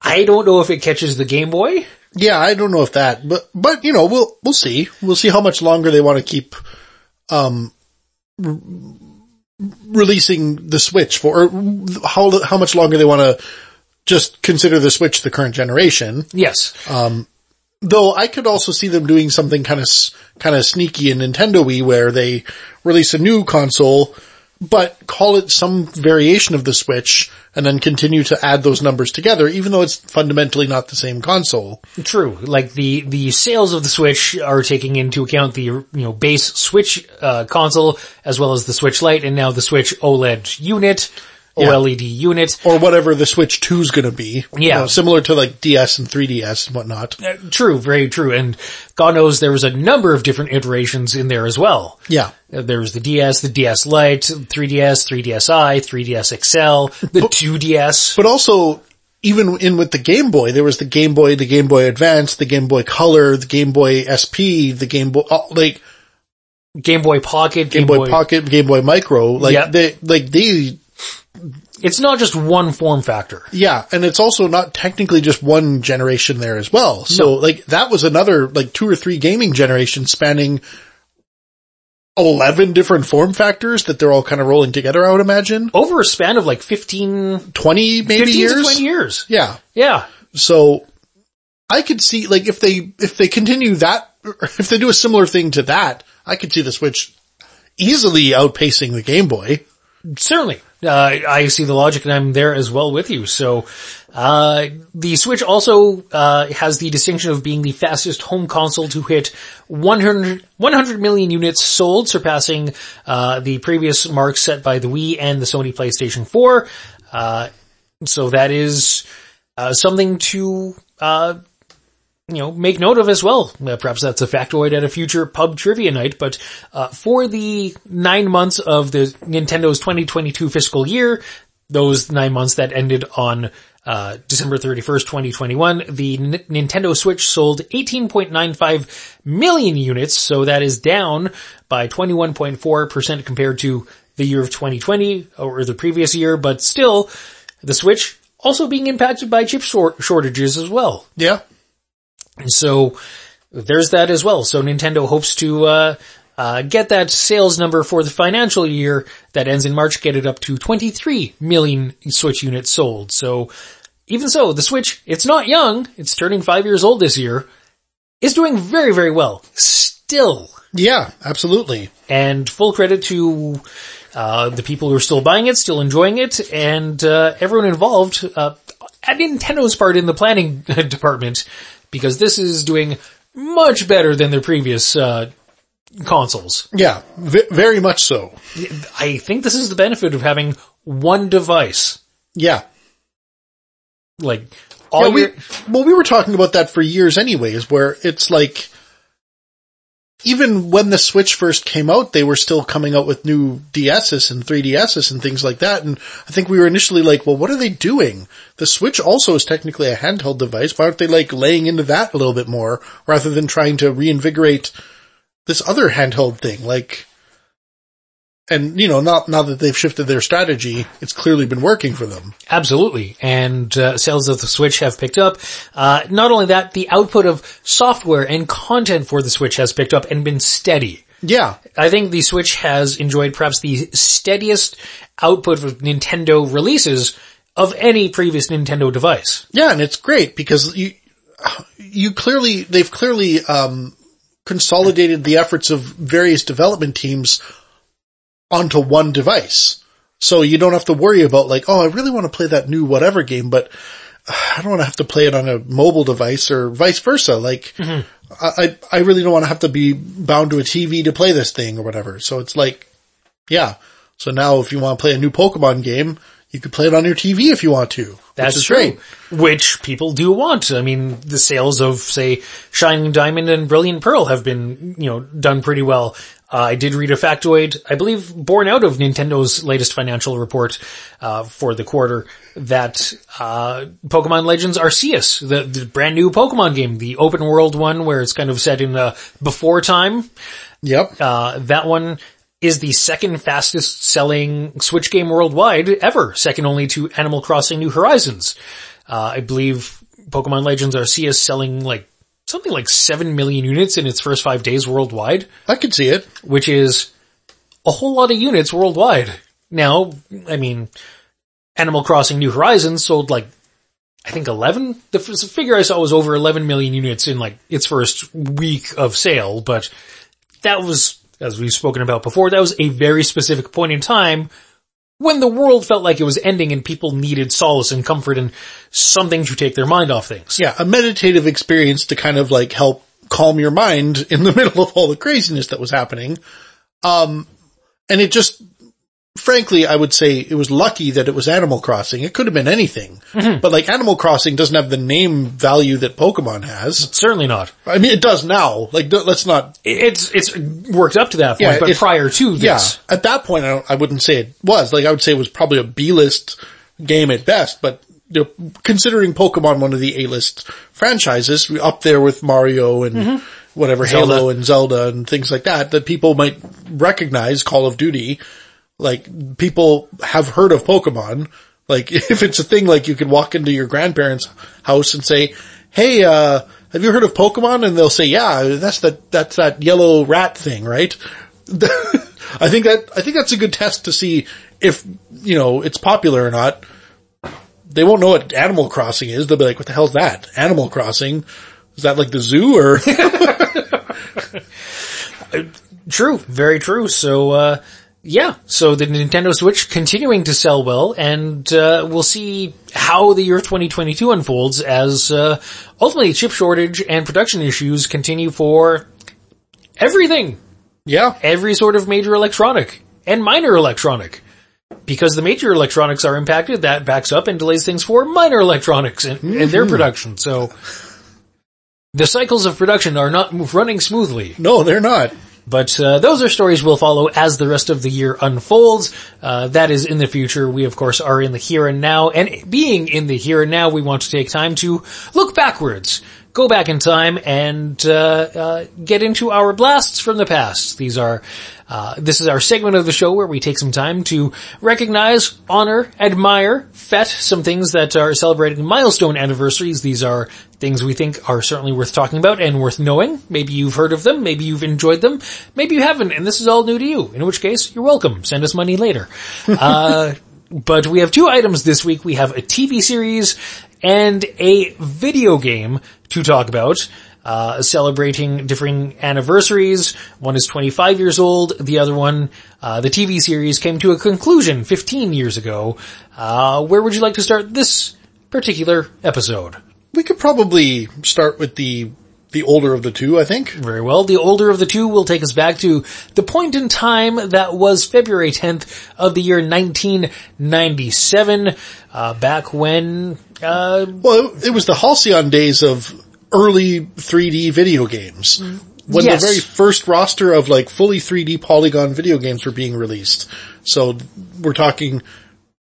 I don't know if it catches the Game Boy. Yeah, I don't know if that, but, but, you know, we'll, we'll see. We'll see how much longer they want to keep, um, r- releasing the Switch for, or how, how much longer they want to just consider the Switch the current generation. Yes. Though I could also see them doing something kind of, kind of sneaky in Nintendo Wii where they release a new console, but call it some variation of the Switch and then continue to add those numbers together, even though it's fundamentally not the same console. True. Like the, the sales of the Switch are taking into account the, you know, base Switch, uh, console as well as the Switch Lite and now the Switch OLED unit, Yeah. OLED unit. or whatever the Switch 2 is going to be. You Yeah. know, similar to like DS and 3DS and whatnot. Uh, True, very true. And God knows there was a number of different iterations in there as well. Yeah. Uh, There was the DS, the DS Lite, 3DS, 3DSi, 3DS XL, the 2DS. But also, even in with the Game Boy, there was the Game Boy, the Game Boy Advance, the Game Boy Color, the Game Boy SP, the Game Boy, oh, like Game Boy Pocket, Game, Boy, Pocket, Game Boy Micro, like Yeah. they, like they, It's not just one form factor. yeah, and it's also not technically just one generation there as well. So like that was another like two or three gaming generations spanning 11 different form factors that they're all kind of rolling together, I would imagine. Over a span of like 15, 20 maybe 15 years? to 20 years. Yeah. Yeah. So I could see like if they if they continue that if they do a similar thing to that, I could see the Switch easily outpacing the Game Boy. Certainly. Uh, I see the logic and I'm there as well with you. So, uh, the Switch also, uh, has the distinction of being the fastest home console to hit 100, 100 million units sold, surpassing, uh, the previous mark set by the Wii and the Sony PlayStation 4. Uh, so that is, uh, something to, uh, you know, make note of as well. Uh, perhaps that's a factoid at a future pub trivia night, but, uh, for the nine months of the Nintendo's 2022 fiscal year, those nine months that ended on, uh, December 31st, 2021, the N- Nintendo Switch sold 18.95 million units, so that is down by 21.4% compared to the year of 2020 or the previous year, but still, the Switch also being impacted by chip short- shortages as well. Yeah. And so there's that as well. So Nintendo hopes to uh, uh, get that sales number for the financial year that ends in March, get it up to 23 million Switch units sold. So even so, the Switch, it's not young. It's turning five years old this year. Is doing very, very well. Still. Yeah, absolutely. And full credit to uh, the people who are still buying it, still enjoying it, and uh, everyone involved uh, at Nintendo's part in the planning department, because this is doing much better than their previous uh, consoles. Yeah, v- very much so. I think this is the benefit of having one device. Yeah. Like, all Yeah, we, your, well, we were talking about that for years anyways, where it's like, even when the Switch first came out, they were still coming out with new DSs and 3DSs and things like that. And I think we were initially like, well, what are they doing? The Switch also is technically a handheld device. Why aren't they like laying into that a little bit more rather than trying to reinvigorate this other handheld thing? Like, and you know, not, now that they've shifted their strategy, it's clearly been working for them. Absolutely. And uh, sales of the Switch have picked up. Uh, not only that, the output of software and content for the Switch has picked up and been steady. Yeah. I think the Switch has enjoyed perhaps the steadiest output of Nintendo releases of any previous Nintendo device. Yeah, and it's great because you, you clearly, they've clearly, um, consolidated the efforts of various development teams onto one device. So you don't have to worry about like, oh, I really want to play that new whatever game, but uh, I don't want to have to play it on a mobile device or vice versa. Like, mm-hmm. I, I I really don't want to have to be bound to a TV to play this thing or whatever. So it's like, yeah. So now if you want to play a new Pokemon game, you can play it on your TV if you want to. That's which is true. great. Which people do want. I mean, the sales of, say, Shining Diamond and Brilliant Pearl have been, you know, done pretty well. Uh, I did read a factoid, I believe born out of Nintendo's latest financial report, uh, for the quarter that, uh, Pokemon Legends Arceus, the, the brand new Pokemon game, the open world one where it's kind of set in the before time, Yep. uh, that one is the second fastest selling Switch game worldwide ever, second only to Animal Crossing New Horizons. Uh, I believe Pokemon Legends Arceus selling like something like 7 million units in its first five days worldwide, I could see it. which is a whole lot of units worldwide. Now, I mean, Animal Crossing New Horizons sold like, I think 11? The figure I saw was over 11 million units in like its first week of sale, but that was, as we've spoken about before, that was a very specific point in time when the world felt like it was ending and people needed solace and comfort and something to take their mind off things. Yeah, a meditative experience to kind of like help calm your mind in the middle of all the craziness that was happening. Um, and it just, frankly, I would say it was lucky that it was Animal Crossing. It could have been anything, mm-hmm. but like Animal Crossing doesn't have the name value that Pokemon has. Certainly not. I mean, it does now. Like, let's not. It's, it's worked up to that point, Yeah, but it- prior to Yeah, at that point, I, don't, I wouldn't say it was. Like, I would say it was probably a B-list game at best. But you know, considering Pokemon one of the A-list franchises, up there with Mario and mm-hmm. whatever Zelda. Halo and Zelda and things like that, that people might recognize Call of Duty. Like, people have heard of Pokemon. Like, if it's a thing, like you can walk into your grandparents' house and say, "Hey, uh, have you heard of Pokemon?" And they'll say, "Yeah, that's that that's that yellow rat thing, right?" I think that I think that's a good test to see if you know it's popular or not. They won't know what Animal Crossing is. They'll be like, "What the hell's that? Animal Crossing? Is that like the zoo or?" True, very true. So, uh, yeah, so the Nintendo Switch continuing to sell well, and uh, we'll see how the year 2022 unfolds as uh, ultimately chip shortage and production issues continue for everything, yeah, every sort of major electronic and minor electronic. Because the major electronics are impacted, that backs up and delays things for minor electronics and, and their production. So the cycles of production are not running smoothly. no, they're not. But uh, those are stories we'll follow as the rest of the year unfolds. Uh, that is in the future. We of course are in the here and now, and being in the here and now, we want to take time to look backwards, go back in time, and uh, uh, get into our blasts from the past. These are. Uh, this is our segment of the show where we take some time to recognize, honor, admire, fet some things that are celebrating milestone anniversaries. These are things we think are certainly worth talking about and worth knowing. Maybe you've heard of them, maybe you've enjoyed them, maybe you haven't, and this is all new to you, in which case, you're welcome. Send us money later. Uh, but we have two items this week. We have a TV series and a video game to talk about. Uh, celebrating differing anniversaries. One is 25 years old. The other one, uh, the TV series came to a conclusion 15 years ago. Uh, where would you like to start this particular episode? We could probably start with the the older of the two, I think. Very well. The older of the two will take us back to the point in time that was February 10th of the year 1997, uh, back when, uh, Well, it, was the Halcyon days of early 3D video games. When Yes. the very first roster of like fully 3D polygon video games were being released. So we're talking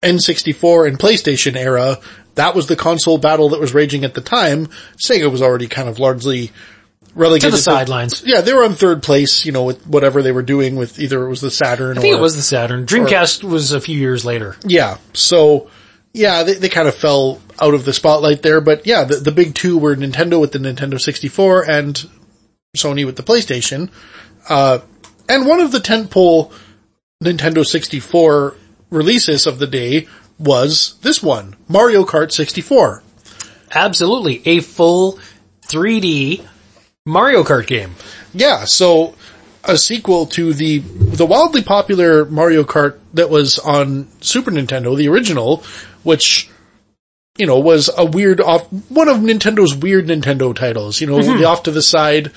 N64 and PlayStation era. That was the console battle that was raging at the time. Sega was already kind of largely relegated to the sidelines. Yeah, they were on third place, you know, with whatever they were doing with either it was the Saturn I think or it was the Saturn. Dreamcast was a few years later. yeah. So, yeah, they, they kind of fell out of the spotlight there, but yeah, the, the big two were Nintendo with the Nintendo 64 and Sony with the PlayStation. Uh, and one of the tentpole Nintendo 64 releases of the day was this one, Mario Kart 64. Absolutely. A full 3D Mario Kart game. Yeah, so a sequel to the the wildly popular Mario Kart that was on Super Nintendo, the original, which you know was a weird off one of Nintendo's weird Nintendo titles. You know, mm-hmm. the off to the side.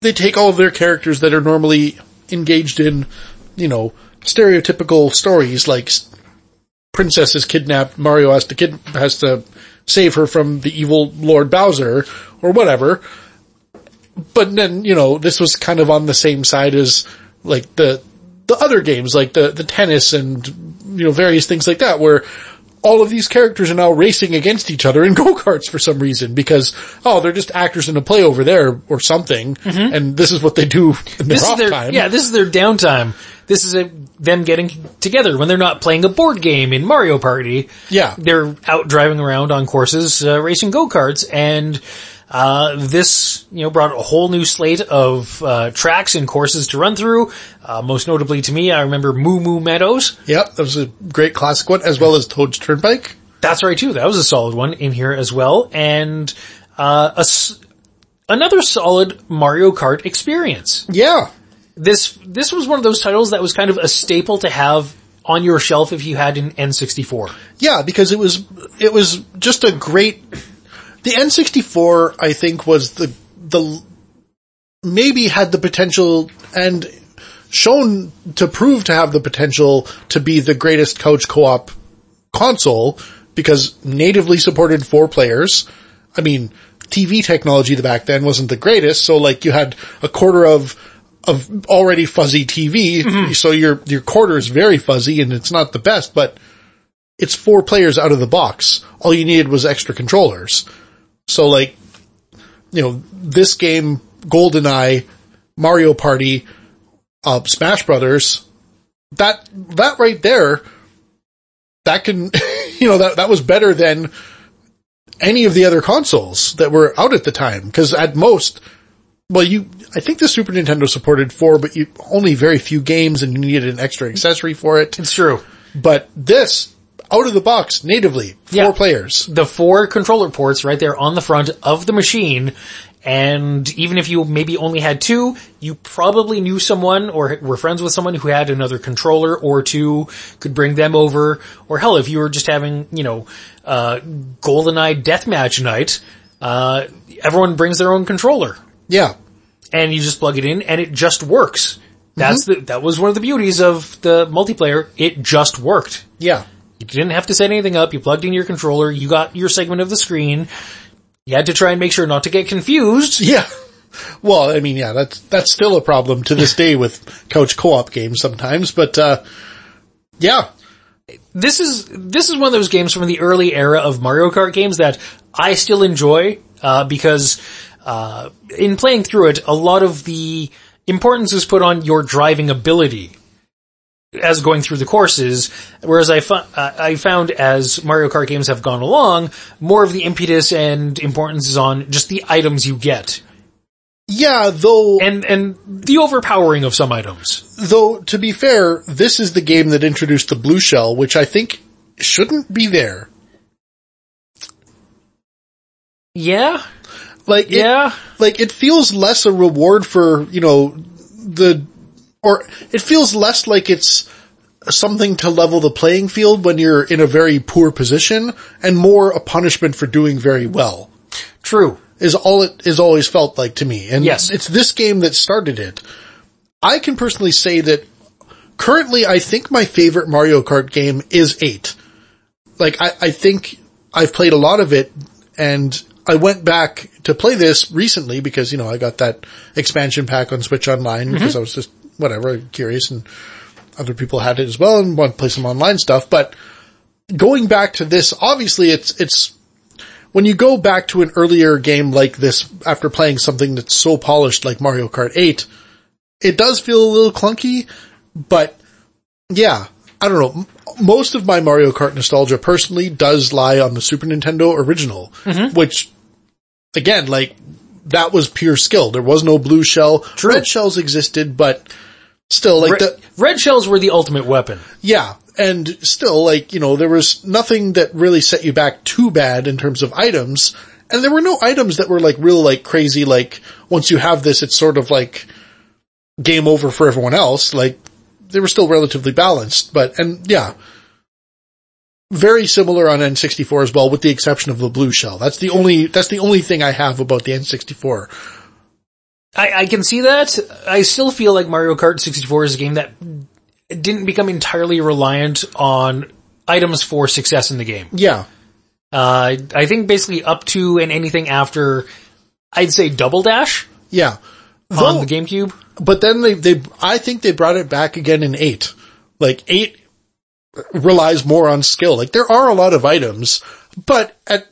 They take all of their characters that are normally engaged in, you know, stereotypical stories like princess is kidnapped, Mario has to kid has to save her from the evil Lord Bowser or whatever but then, you know, this was kind of on the same side as like the, the other games, like the, the tennis and, you know, various things like that where all of these characters are now racing against each other in go-karts for some reason because, oh, they're just actors in a play over there or something. Mm-hmm. And this is what they do in their This is off their, time. yeah, this is their downtime. This is a, them getting together when they're not playing a board game in Mario Party. Yeah. They're out driving around on courses, uh, racing go-karts and, uh, this, you know, brought a whole new slate of, uh, tracks and courses to run through. Uh, most notably to me, I remember Moo Moo Meadows. Yep. That was a great classic one as well as Toad's Turnpike. That's right too. That was a solid one in here as well. And, uh, a another solid Mario Kart experience. Yeah. This, this was one of those titles that was kind of a staple to have on your shelf if you had an N64. Yeah, because it was it was just a great. The N64, I think, was the the maybe had the potential and shown to prove to have the potential to be the greatest couch co-op console because natively supported four players. I mean, TV technology back then wasn't the greatest, so like you had a quarter of of already fuzzy TV, so your your quarter is very fuzzy and it's not the best, but it's four players out of the box. All you needed was extra controllers. So like, you know, this game, GoldenEye, Mario Party, uh, Smash Brothers, that, that right there, that can, you know, that, that was better than any of the other consoles that were out at the time. Cause at most, well, you, I think the Super Nintendo supported four, but you, only very few games and you needed an extra accessory for it. It's true. But this, out of the box, natively, four Yeah. players. The four controller ports right there on the front of the machine. And even if you maybe only had two, you probably knew someone or were friends with someone who had another controller or two, could bring them over. Or hell, if you were just having, you know, uh, GoldenEye deathmatch night, uh, everyone brings their own controller. Yeah. And you just plug it in and it just works. That's the, that was one of the beauties of the multiplayer. It just worked. Yeah. You didn't have to set anything up. You plugged in your controller. You got your segment of the screen. You had to try and make sure not to get confused. Yeah. Well, I mean, yeah, that's, that's still a problem to this day with couch co-op games sometimes, but, uh, yeah. This is, this is one of those games from the early era of Mario Kart games that I still enjoy, uh, because, uh, in playing through it, a lot of the importance is put on your driving ability. as going through the courses, whereas I, fu- uh, I found as Mario Kart games have gone along, more of the impetus and importance is on just the items you get. Yeah, though, And, and the overpowering of some items. though, to be fair, this is the game that introduced the blue shell, which I think shouldn't be there. Yeah? Like, it, Yeah? like it feels less a reward for, you know, the, or it feels less like it's something to level the playing field when you're in a very poor position and more a punishment for doing very well. True. is all it is always felt like to me. And Yes. it's this game that started it. I can personally say that currently I think my favorite Mario Kart game is 8. Like I, I think I've played a lot of it and I went back to play this recently because, you know, I got that expansion pack on Switch Online mm-hmm. because I was just, whatever, curious and other people had it as well and want to play some online stuff. But going back to this, obviously it's, it's, when you go back to an earlier game like this after playing something that's so polished like Mario Kart 8, it does feel a little clunky, but yeah, I don't know. M- Most of my Mario Kart nostalgia personally does lie on the Super Nintendo original, mm-hmm. which again, like that was pure skill. There was no blue shell. True. Red shells existed, but still like Red, the, red shells were the ultimate weapon. yeah, and still, like, you know, there was nothing that really set you back too bad in terms of items, and there were no items that were like real, like, crazy, like, once you have this, it's sort of like game over for everyone else, like, they were still relatively balanced, but, and yeah. Very similar on N64 as well, with the exception of the blue shell. That's the only, that's the only thing I have about the N64. I, I can see that. I still feel like Mario Kart 64 is a game that didn't become entirely reliant on items for success in the game. Yeah. Uh, I think basically up to and anything after, I'd say Double Dash Yeah. on the GameCube. But then they, they, I think they brought it back again in eight. Like eight relies more on skill. Like there are a lot of items, but at,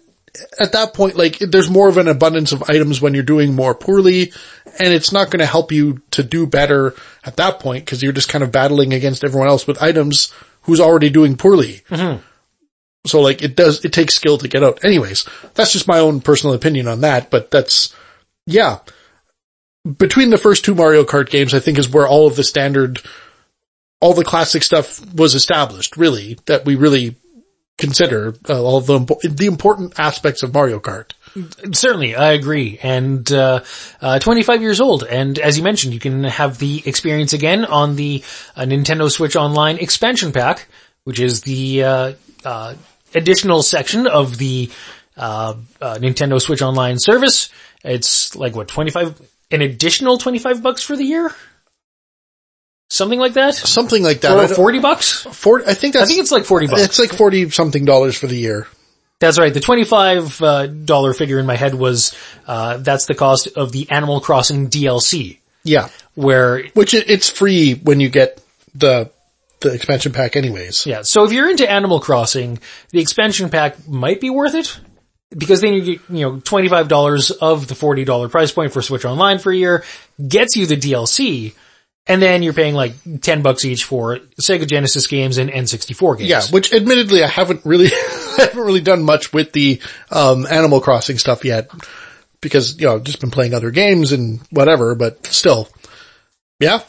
at that point, like there's more of an abundance of items when you're doing more poorly and it's not going to help you to do better at that point because you're just kind of battling against everyone else with items who's already doing poorly. Mm-hmm. So like it does, it takes skill to get out. Anyways, that's just my own personal opinion on that, but that's, yeah between the first two Mario Kart games, I think is where all of the standard, all the classic stuff was established, really, that we really consider uh, all the, the important aspects of Mario Kart. Certainly, I agree. And, uh, uh, 25 years old. And as you mentioned, you can have the experience again on the uh, Nintendo Switch Online expansion pack, which is the, uh, uh, additional section of the, uh, Nintendo Switch Online service. It's like what, 25, an additional 25 bucks for the year? Something like that? Something like that. Or 40 bucks? for- I think that's, I think it's like 40 bucks. it's like 40 something dollars for the year. That's right. The twenty-five uh, dollar figure in my head was uh, that's the cost of the Animal Crossing DLC, Yeah. where Which it, it's free when you get the, the expansion pack anyways. yeah. So if you're into Animal Crossing, the expansion pack might be worth it because then you get you know twenty-five dollars of the forty dollar price point for Switch Online for a year gets you the DLC, and then you're paying like ten bucks each for Sega Genesis games and N64 games. Yeah, which admittedly I haven't really, I haven't really done much with the, um, Animal Crossing stuff yet. Because, you know, I've just been playing other games and whatever, but still. Yeah.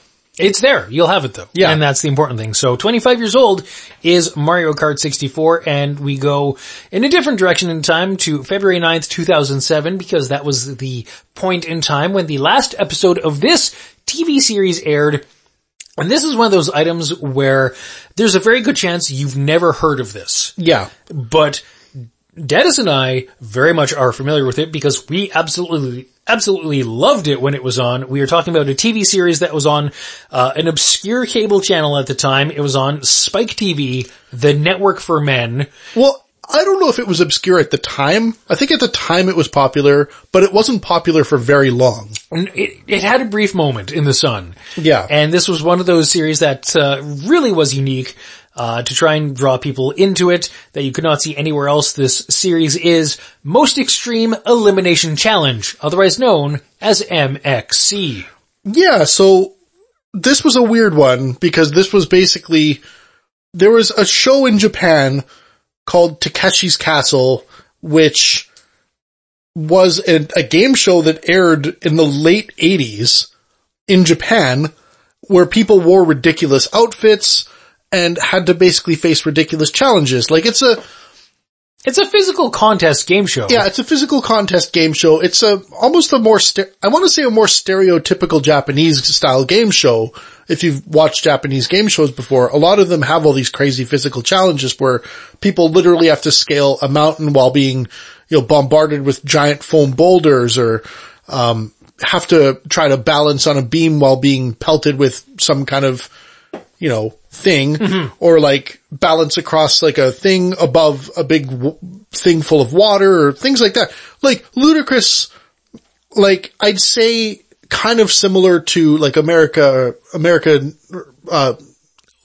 It's there. You'll have it though. Yeah. And that's the important thing. So 25 years old is Mario Kart 64 and we go in a different direction in time to February 9th, 2007 because that was the point in time when the last episode of this TV series aired. And this is one of those items where there's a very good chance you've never heard of this Yeah. but Dennis and I very much are familiar with it because we absolutely, absolutely loved it when it was on. We were talking about a TV series that was on uh, an obscure cable channel at the time. It was on Spike TV, the network for men. Well, I don't know if it was obscure at the time. I think at the time it was popular, but it wasn't popular for very long. It, it had a brief moment in the sun. Yeah. And this was one of those series that uh, really was unique uh, to try and draw people into it that you could not see anywhere else. This series is Most Extreme Elimination Challenge, otherwise known as MXC. Yeah, so this was a weird one because this was basically, there was a show in Japan called Takeshi's Castle, which was a, a game show that aired in the late 80s in Japan where people wore ridiculous outfits and had to basically face ridiculous challenges. Like it's a, It's a physical contest game show. yeah, it's a physical contest game show. It's a, almost a more, st- I want to say a more stereotypical Japanese style game show. If you've watched Japanese game shows before, a lot of them have all these crazy physical challenges where people literally have to scale a mountain while being, you know, bombarded with giant foam boulders or, um, have to try to balance on a beam while being pelted with some kind of, you know, thing or like balance across like a thing above a big w- thing full of water or things like that. Like ludicrous, like I'd say kind of similar to like America, America, uh,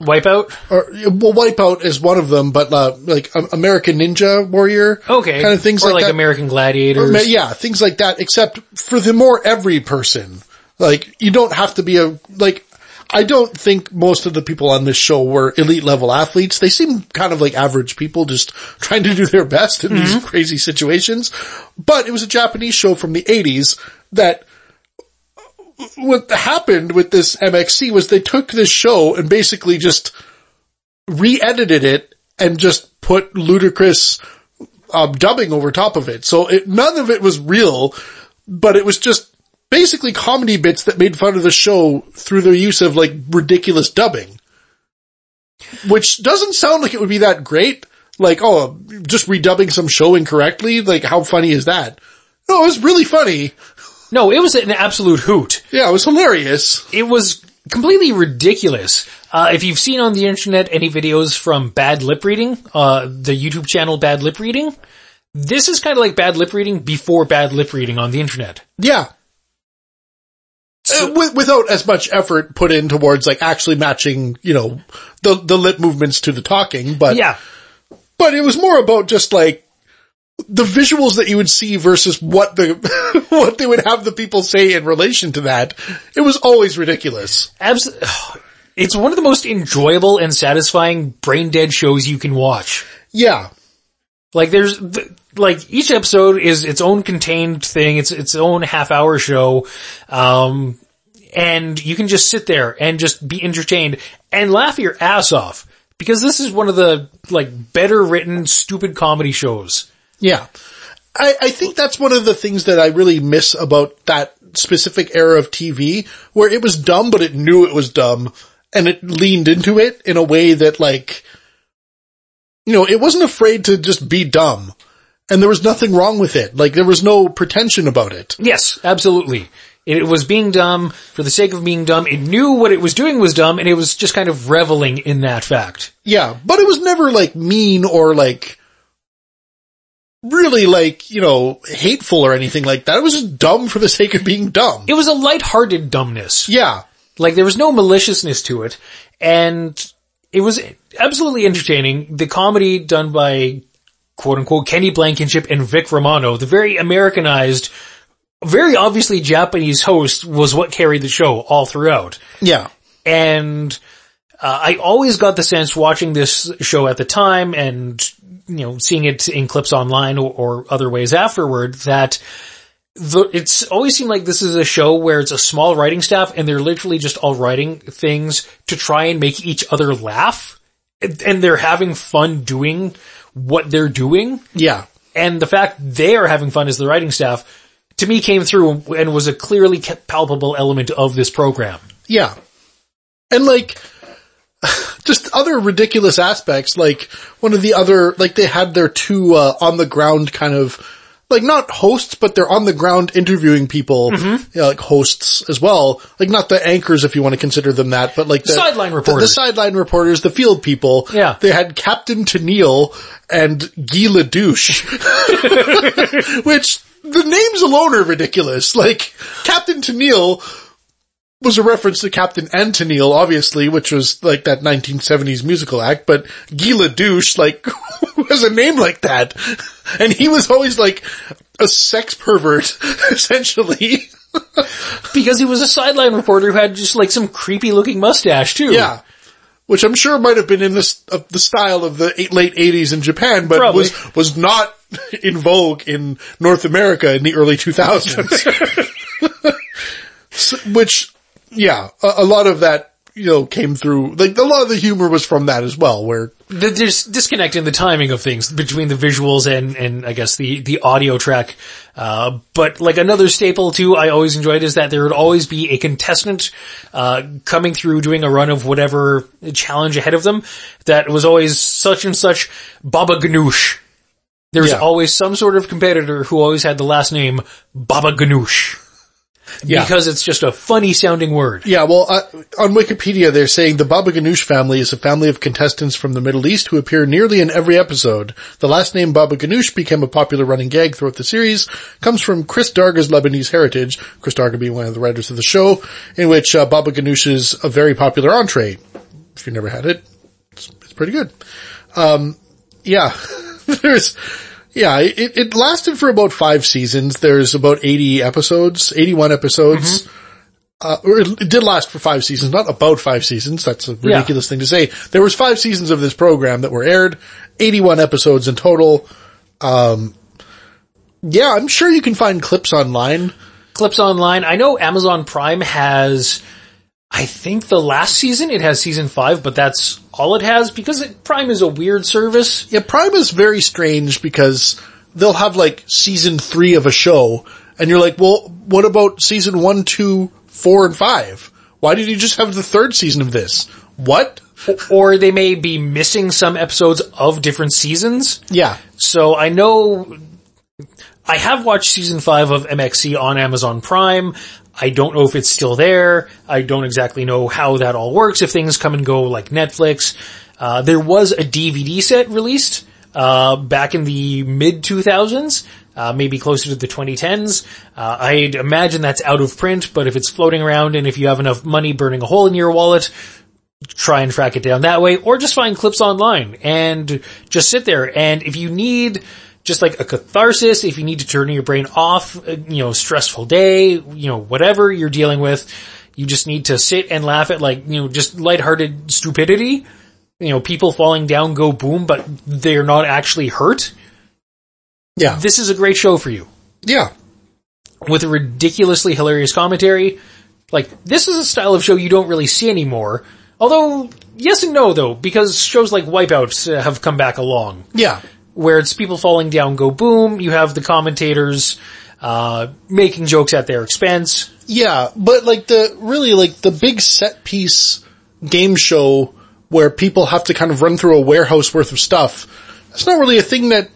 Wipeout? or well, Wipeout is one of them, but uh, like um, American Ninja Warrior, Okay. kind of things or like, like that. American Gladiators. Ma- Yeah, things like that, except for the more every person. Like, you don't have to be a, like, I don't think most of the people on this show were elite level athletes. They seem kind of like average people just trying to do their best in these crazy situations. But it was a Japanese show from the 80s that what happened with this MXC was they took this show and basically just re-edited it and just put ludicrous um, dubbing over top of it. So it, none of it was real, but it was just basically comedy bits that made fun of the show through their use of like ridiculous dubbing. Which doesn't sound like it would be that great. Like, oh, just redubbing some show incorrectly? Like, how funny is that? No, it was really funny. No, it was an absolute hoot. Yeah, it was hilarious. It was completely ridiculous. Uh, if you've seen on the internet any videos from Bad Lip Reading, uh, the YouTube channel Bad Lip Reading, this is kind of like Bad Lip Reading before Bad Lip Reading on the internet. Yeah. Uh, with, without as much effort put in towards like actually matching, you know, the, the lip movements to the talking, but, Yeah. but it was more about just like the visuals that you would see versus what the, what they would have the people say in relation to that. It was always ridiculous. Abs- it's one of the most enjoyable and satisfying brain dead shows you can watch. Yeah. Like there's, th- like each episode is its own contained thing. It's its own half hour show. Um, and you can just sit there and just be entertained and laugh your ass off because this is one of the like better written stupid comedy shows. Yeah. I, I think that's one of the things that I really miss about that specific era of TV where it was dumb, but it knew it was dumb and it leaned into it in a way that like, you know, it wasn't afraid to just be dumb and there was nothing wrong with it. Like there was no pretension about it. Yes, absolutely. It was being dumb for the sake of being dumb. It knew what it was doing was dumb and it was just kind of reveling in that fact. Yeah. But it was never like mean or like really like, you know, hateful or anything like that. It was just dumb for the sake of being dumb. It was a lighthearted dumbness. Yeah. Like there was no maliciousness to it and it was absolutely entertaining. The comedy done by quote unquote Kenny Blankenship and Vic Romano, the very Americanized, very obviously Japanese host was what carried the show all throughout. Yeah. And uh, I always got the sense watching this show at the time and, you know, seeing it in clips online or, or other ways afterward that the, it's always seemed like this is a show where it's a small writing staff and they're literally just all writing things to try and make each other laugh. And, and they're having fun doing what they're doing. Yeah. And the fact they are having fun as the writing staff to me came through and was a clearly palpable element of this program. Yeah. And like, just other ridiculous aspects, like one of the other, like they had their two, uh, on the ground kind of, like not hosts, but they're on the ground interviewing people, you know, like hosts as well. Like not the anchors if you want to consider them that, but like the Sideline the- reporters. the, sideline reporters, the field people. Yeah. They had Captain Tenneal and Guy Ledouche, which the names alone are ridiculous. Like Captain Tenneal was a reference to Captain and Tennille, obviously, which was like that 1970s musical act, but Guy Ledouche, like, was a name like that. And he was always like a sex pervert, essentially. Because he was a sideline reporter who had just like some creepy looking mustache too. Yeah. Which I'm sure might have been in this, of the style of the eight, late 80s in Japan, but Probably. was, was not in vogue in North America in the early 2000s. So- which, yeah, a, a lot of that, you know, came through, like a lot of the humor was from that as well, where, The dis- disconnect in the timing of things between the visuals and, and I guess the, the audio track. Uh, but like another staple too I always enjoyed is that there would always be a contestant, uh, coming through doing a run of whatever challenge ahead of them that was always such and such Baba Ganoush. There's Yeah. always some sort of competitor who always had the last name Baba Ganoush. Yeah. Because it's just a funny sounding word. Yeah, well, uh, on Wikipedia they're saying the Baba Ganoush family is a family of contestants from the Middle East who appear nearly in every episode. The last name Baba Ganoush became a popular running gag throughout the series, comes from Chris Darga's Lebanese heritage, Chris Darga being one of the writers of the show, in which uh, Baba Ganoush is a very popular entree. If you've never had it, it's, it's pretty good. Um, yeah, there's, yeah, it, it lasted for about five seasons. There's about 80 episodes, 81 episodes. Uh, or it it did last for five seasons, not about five seasons. That's a ridiculous thing to say. There was five seasons of this program that were aired, 81 episodes in total. Um, yeah, I'm sure you can find clips online. Clips online. I know Amazon Prime has, I think the last season, it has season five, but that's all it has because it, Prime is a weird service. Yeah, Prime is very strange because they'll have like season three of a show and you're like, well, what about season one, two, four, and five? Why did you just have the third season of this? What? Or they may be missing some episodes of different seasons. Yeah. So I know I have watched season five of MXC on Amazon Prime. I don't know if it's still there. I don't exactly know how that all works, if things come and go like Netflix. Uh, there was a DVD set released, uh, back in the mid 2000s, uh, maybe closer to the 2010s. Uh, I'd imagine that's out of print, but if it's floating around and if you have enough money burning a hole in your wallet, try and track it down that way, or just find clips online and just sit there. And if you need just like a catharsis, if you need to turn your brain off, uh, you know, stressful day, you know, whatever you're dealing with, you just need to sit and laugh at like, you know, just lighthearted stupidity. You know, people falling down go boom, but they're not actually hurt. Yeah. This is a great show for you. Yeah. With a ridiculously hilarious commentary. Like, this is a style of show you don't really see anymore. Although, yes and no though, because shows like Wipeout uh, have come back along. Yeah. Where it's people falling down go boom, you have the commentators, uh, making jokes at their expense. Yeah, but like the, really like the big set piece game show where people have to kind of run through a warehouse worth of stuff, it's not really a thing that,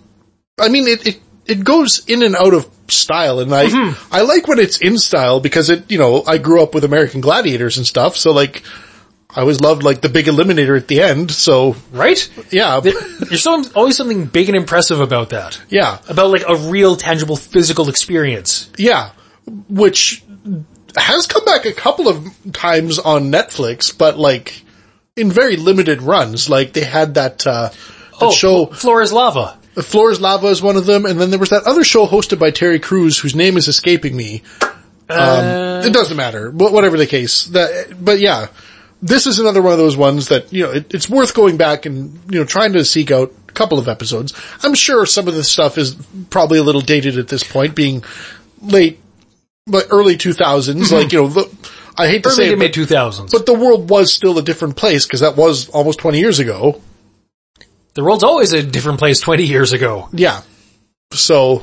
I mean, it, it, it goes in and out of style and I, I like when it's in style because it, you know, I grew up with American Gladiators and stuff, so like, I always loved like the big eliminator at the end, so Right? yeah, There's always something big and impressive about that. yeah, About like a real tangible physical experience. yeah, which has come back a couple of times on Netflix, but like, in very limited runs, like they had that, uh, that Oh, show, Floor is Lava. The Floor is Lava is one of them, and then there was that other show hosted by Terry Crews whose name is escaping me. Um, it doesn't matter, but whatever the case. That, but yeah, this is another one of those ones that, you know, it, it's worth going back and, you know, trying to seek out a couple of episodes. I'm sure some of this stuff is probably a little dated at this point, being late, but early 2000s, mm-hmm. like, you know, the, I hate to Early say to it, mid but, 2000s. but the world was still a different place because that was almost 20 years ago. The world's always a different place 20 years ago. Yeah. So,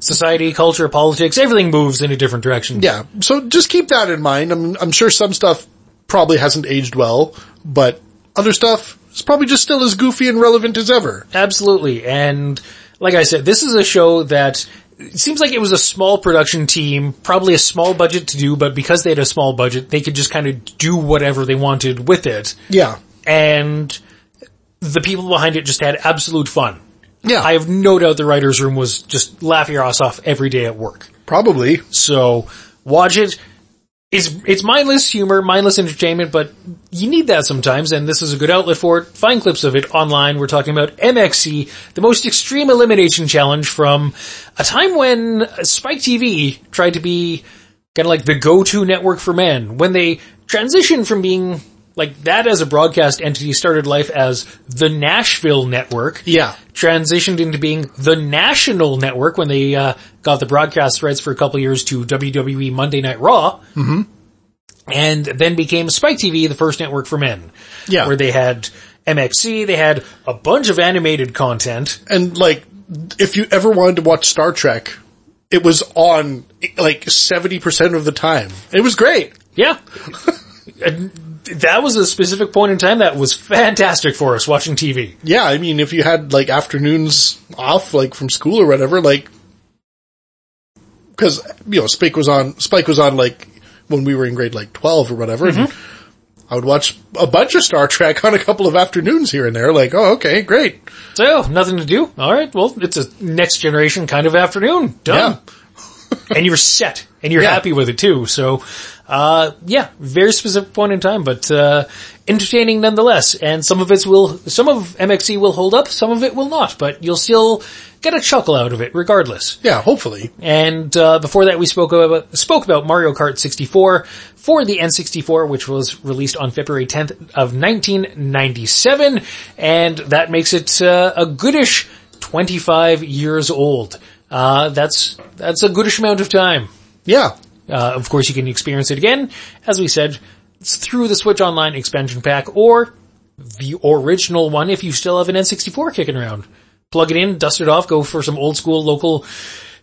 Society, culture, politics, everything moves in a different direction. Yeah, so just keep that in mind. I'm, I'm sure some stuff probably hasn't aged well, but other stuff is probably just still as goofy and relevant as ever. Absolutely. And like I said, this is a show that it seems like it was a small production team, probably a small budget to do, but because they had a small budget, they could just kind of do whatever they wanted with it. Yeah. And the people behind it just had absolute fun. Yeah. I have no doubt the writer's room was just laughing your ass off every day at work. probably. So watch it. It's, it's mindless humor, mindless entertainment, but you need that sometimes, and this is a good outlet for it. Find clips of it online. We're talking about MXC, the most extreme elimination challenge from a time when Spike TV tried to be kind of like the go-to network for men. When they transitioned from being like that as a broadcast entity started life as the Nashville Network Yeah. transitioned into being the national network when they uh, got the broadcast rights for a couple years to WWE Monday Night Raw. Mm-hmm. And then became Spike TV, the first network for men. Yeah. Where they had MXC, they had a bunch of animated content. And like, if you ever wanted to watch Star Trek, it was on like 70% of the time. It was great. Yeah. That was a specific point in time that was fantastic for us watching TV. Yeah, I mean, if you had like afternoons off, like from school or whatever, like, cause, you know, Spike was on, Spike was on like when we were in grade like 12 or whatever. And mm-hmm. I would watch a bunch of Star Trek on a couple of afternoons here and there. Like, oh, okay, great. So, nothing to do? Alright, well, it's a next generation kind of afternoon. Done. And you're set. And you're Yeah. happy with it too. So, uh, yeah, very specific point in time, but, uh, entertaining nonetheless. And some of it will, some of MXC will hold up, some of it will not, but you'll still get a chuckle out of it regardless. Yeah, hopefully. And uh, before that, we spoke about spoke about Mario Kart 64 for the N64, which was released on February 10th of 1997, and that makes it uh, a goodish 25 years old. Uh, that's that's a goodish amount of time. Yeah. Uh, of course, you can experience it again, as we said, through the Switch Online expansion pack or the original one if you still have an N64 kicking around. Plug it in, dust it off, go for some old school local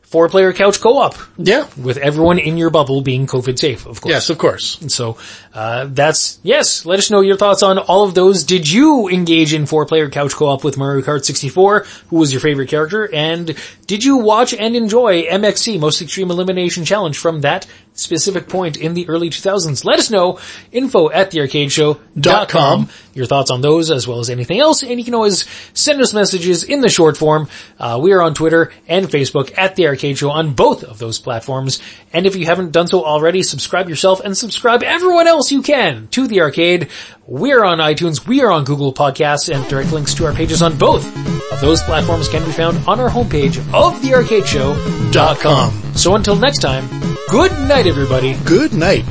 four player couch co-op Yeah. with everyone in your bubble being COVID safe, of course. Yes, of course. And so, uh, that's, yes, let us know your thoughts on all of those. Did you engage in four player couch co-op with Mario Kart 64? Who was your favorite character? And did you watch and enjoy MXC, Most Extreme Elimination Challenge from that specific point in the early 2000s? Let us know. Info at thearcadeshow.com. Your thoughts on those as well as anything else. And you can always send us messages in the short form. Uh, we are on Twitter and Facebook at The Arcade Show on both of those platforms. And if you haven't done so already, subscribe yourself and subscribe everyone else you can to The Arcade. We're on iTunes, we are on Google Podcasts, and direct links to our pages on both of those platforms can be found on our homepage of thearcadeshow.com. So until next time, good night everybody. Good night.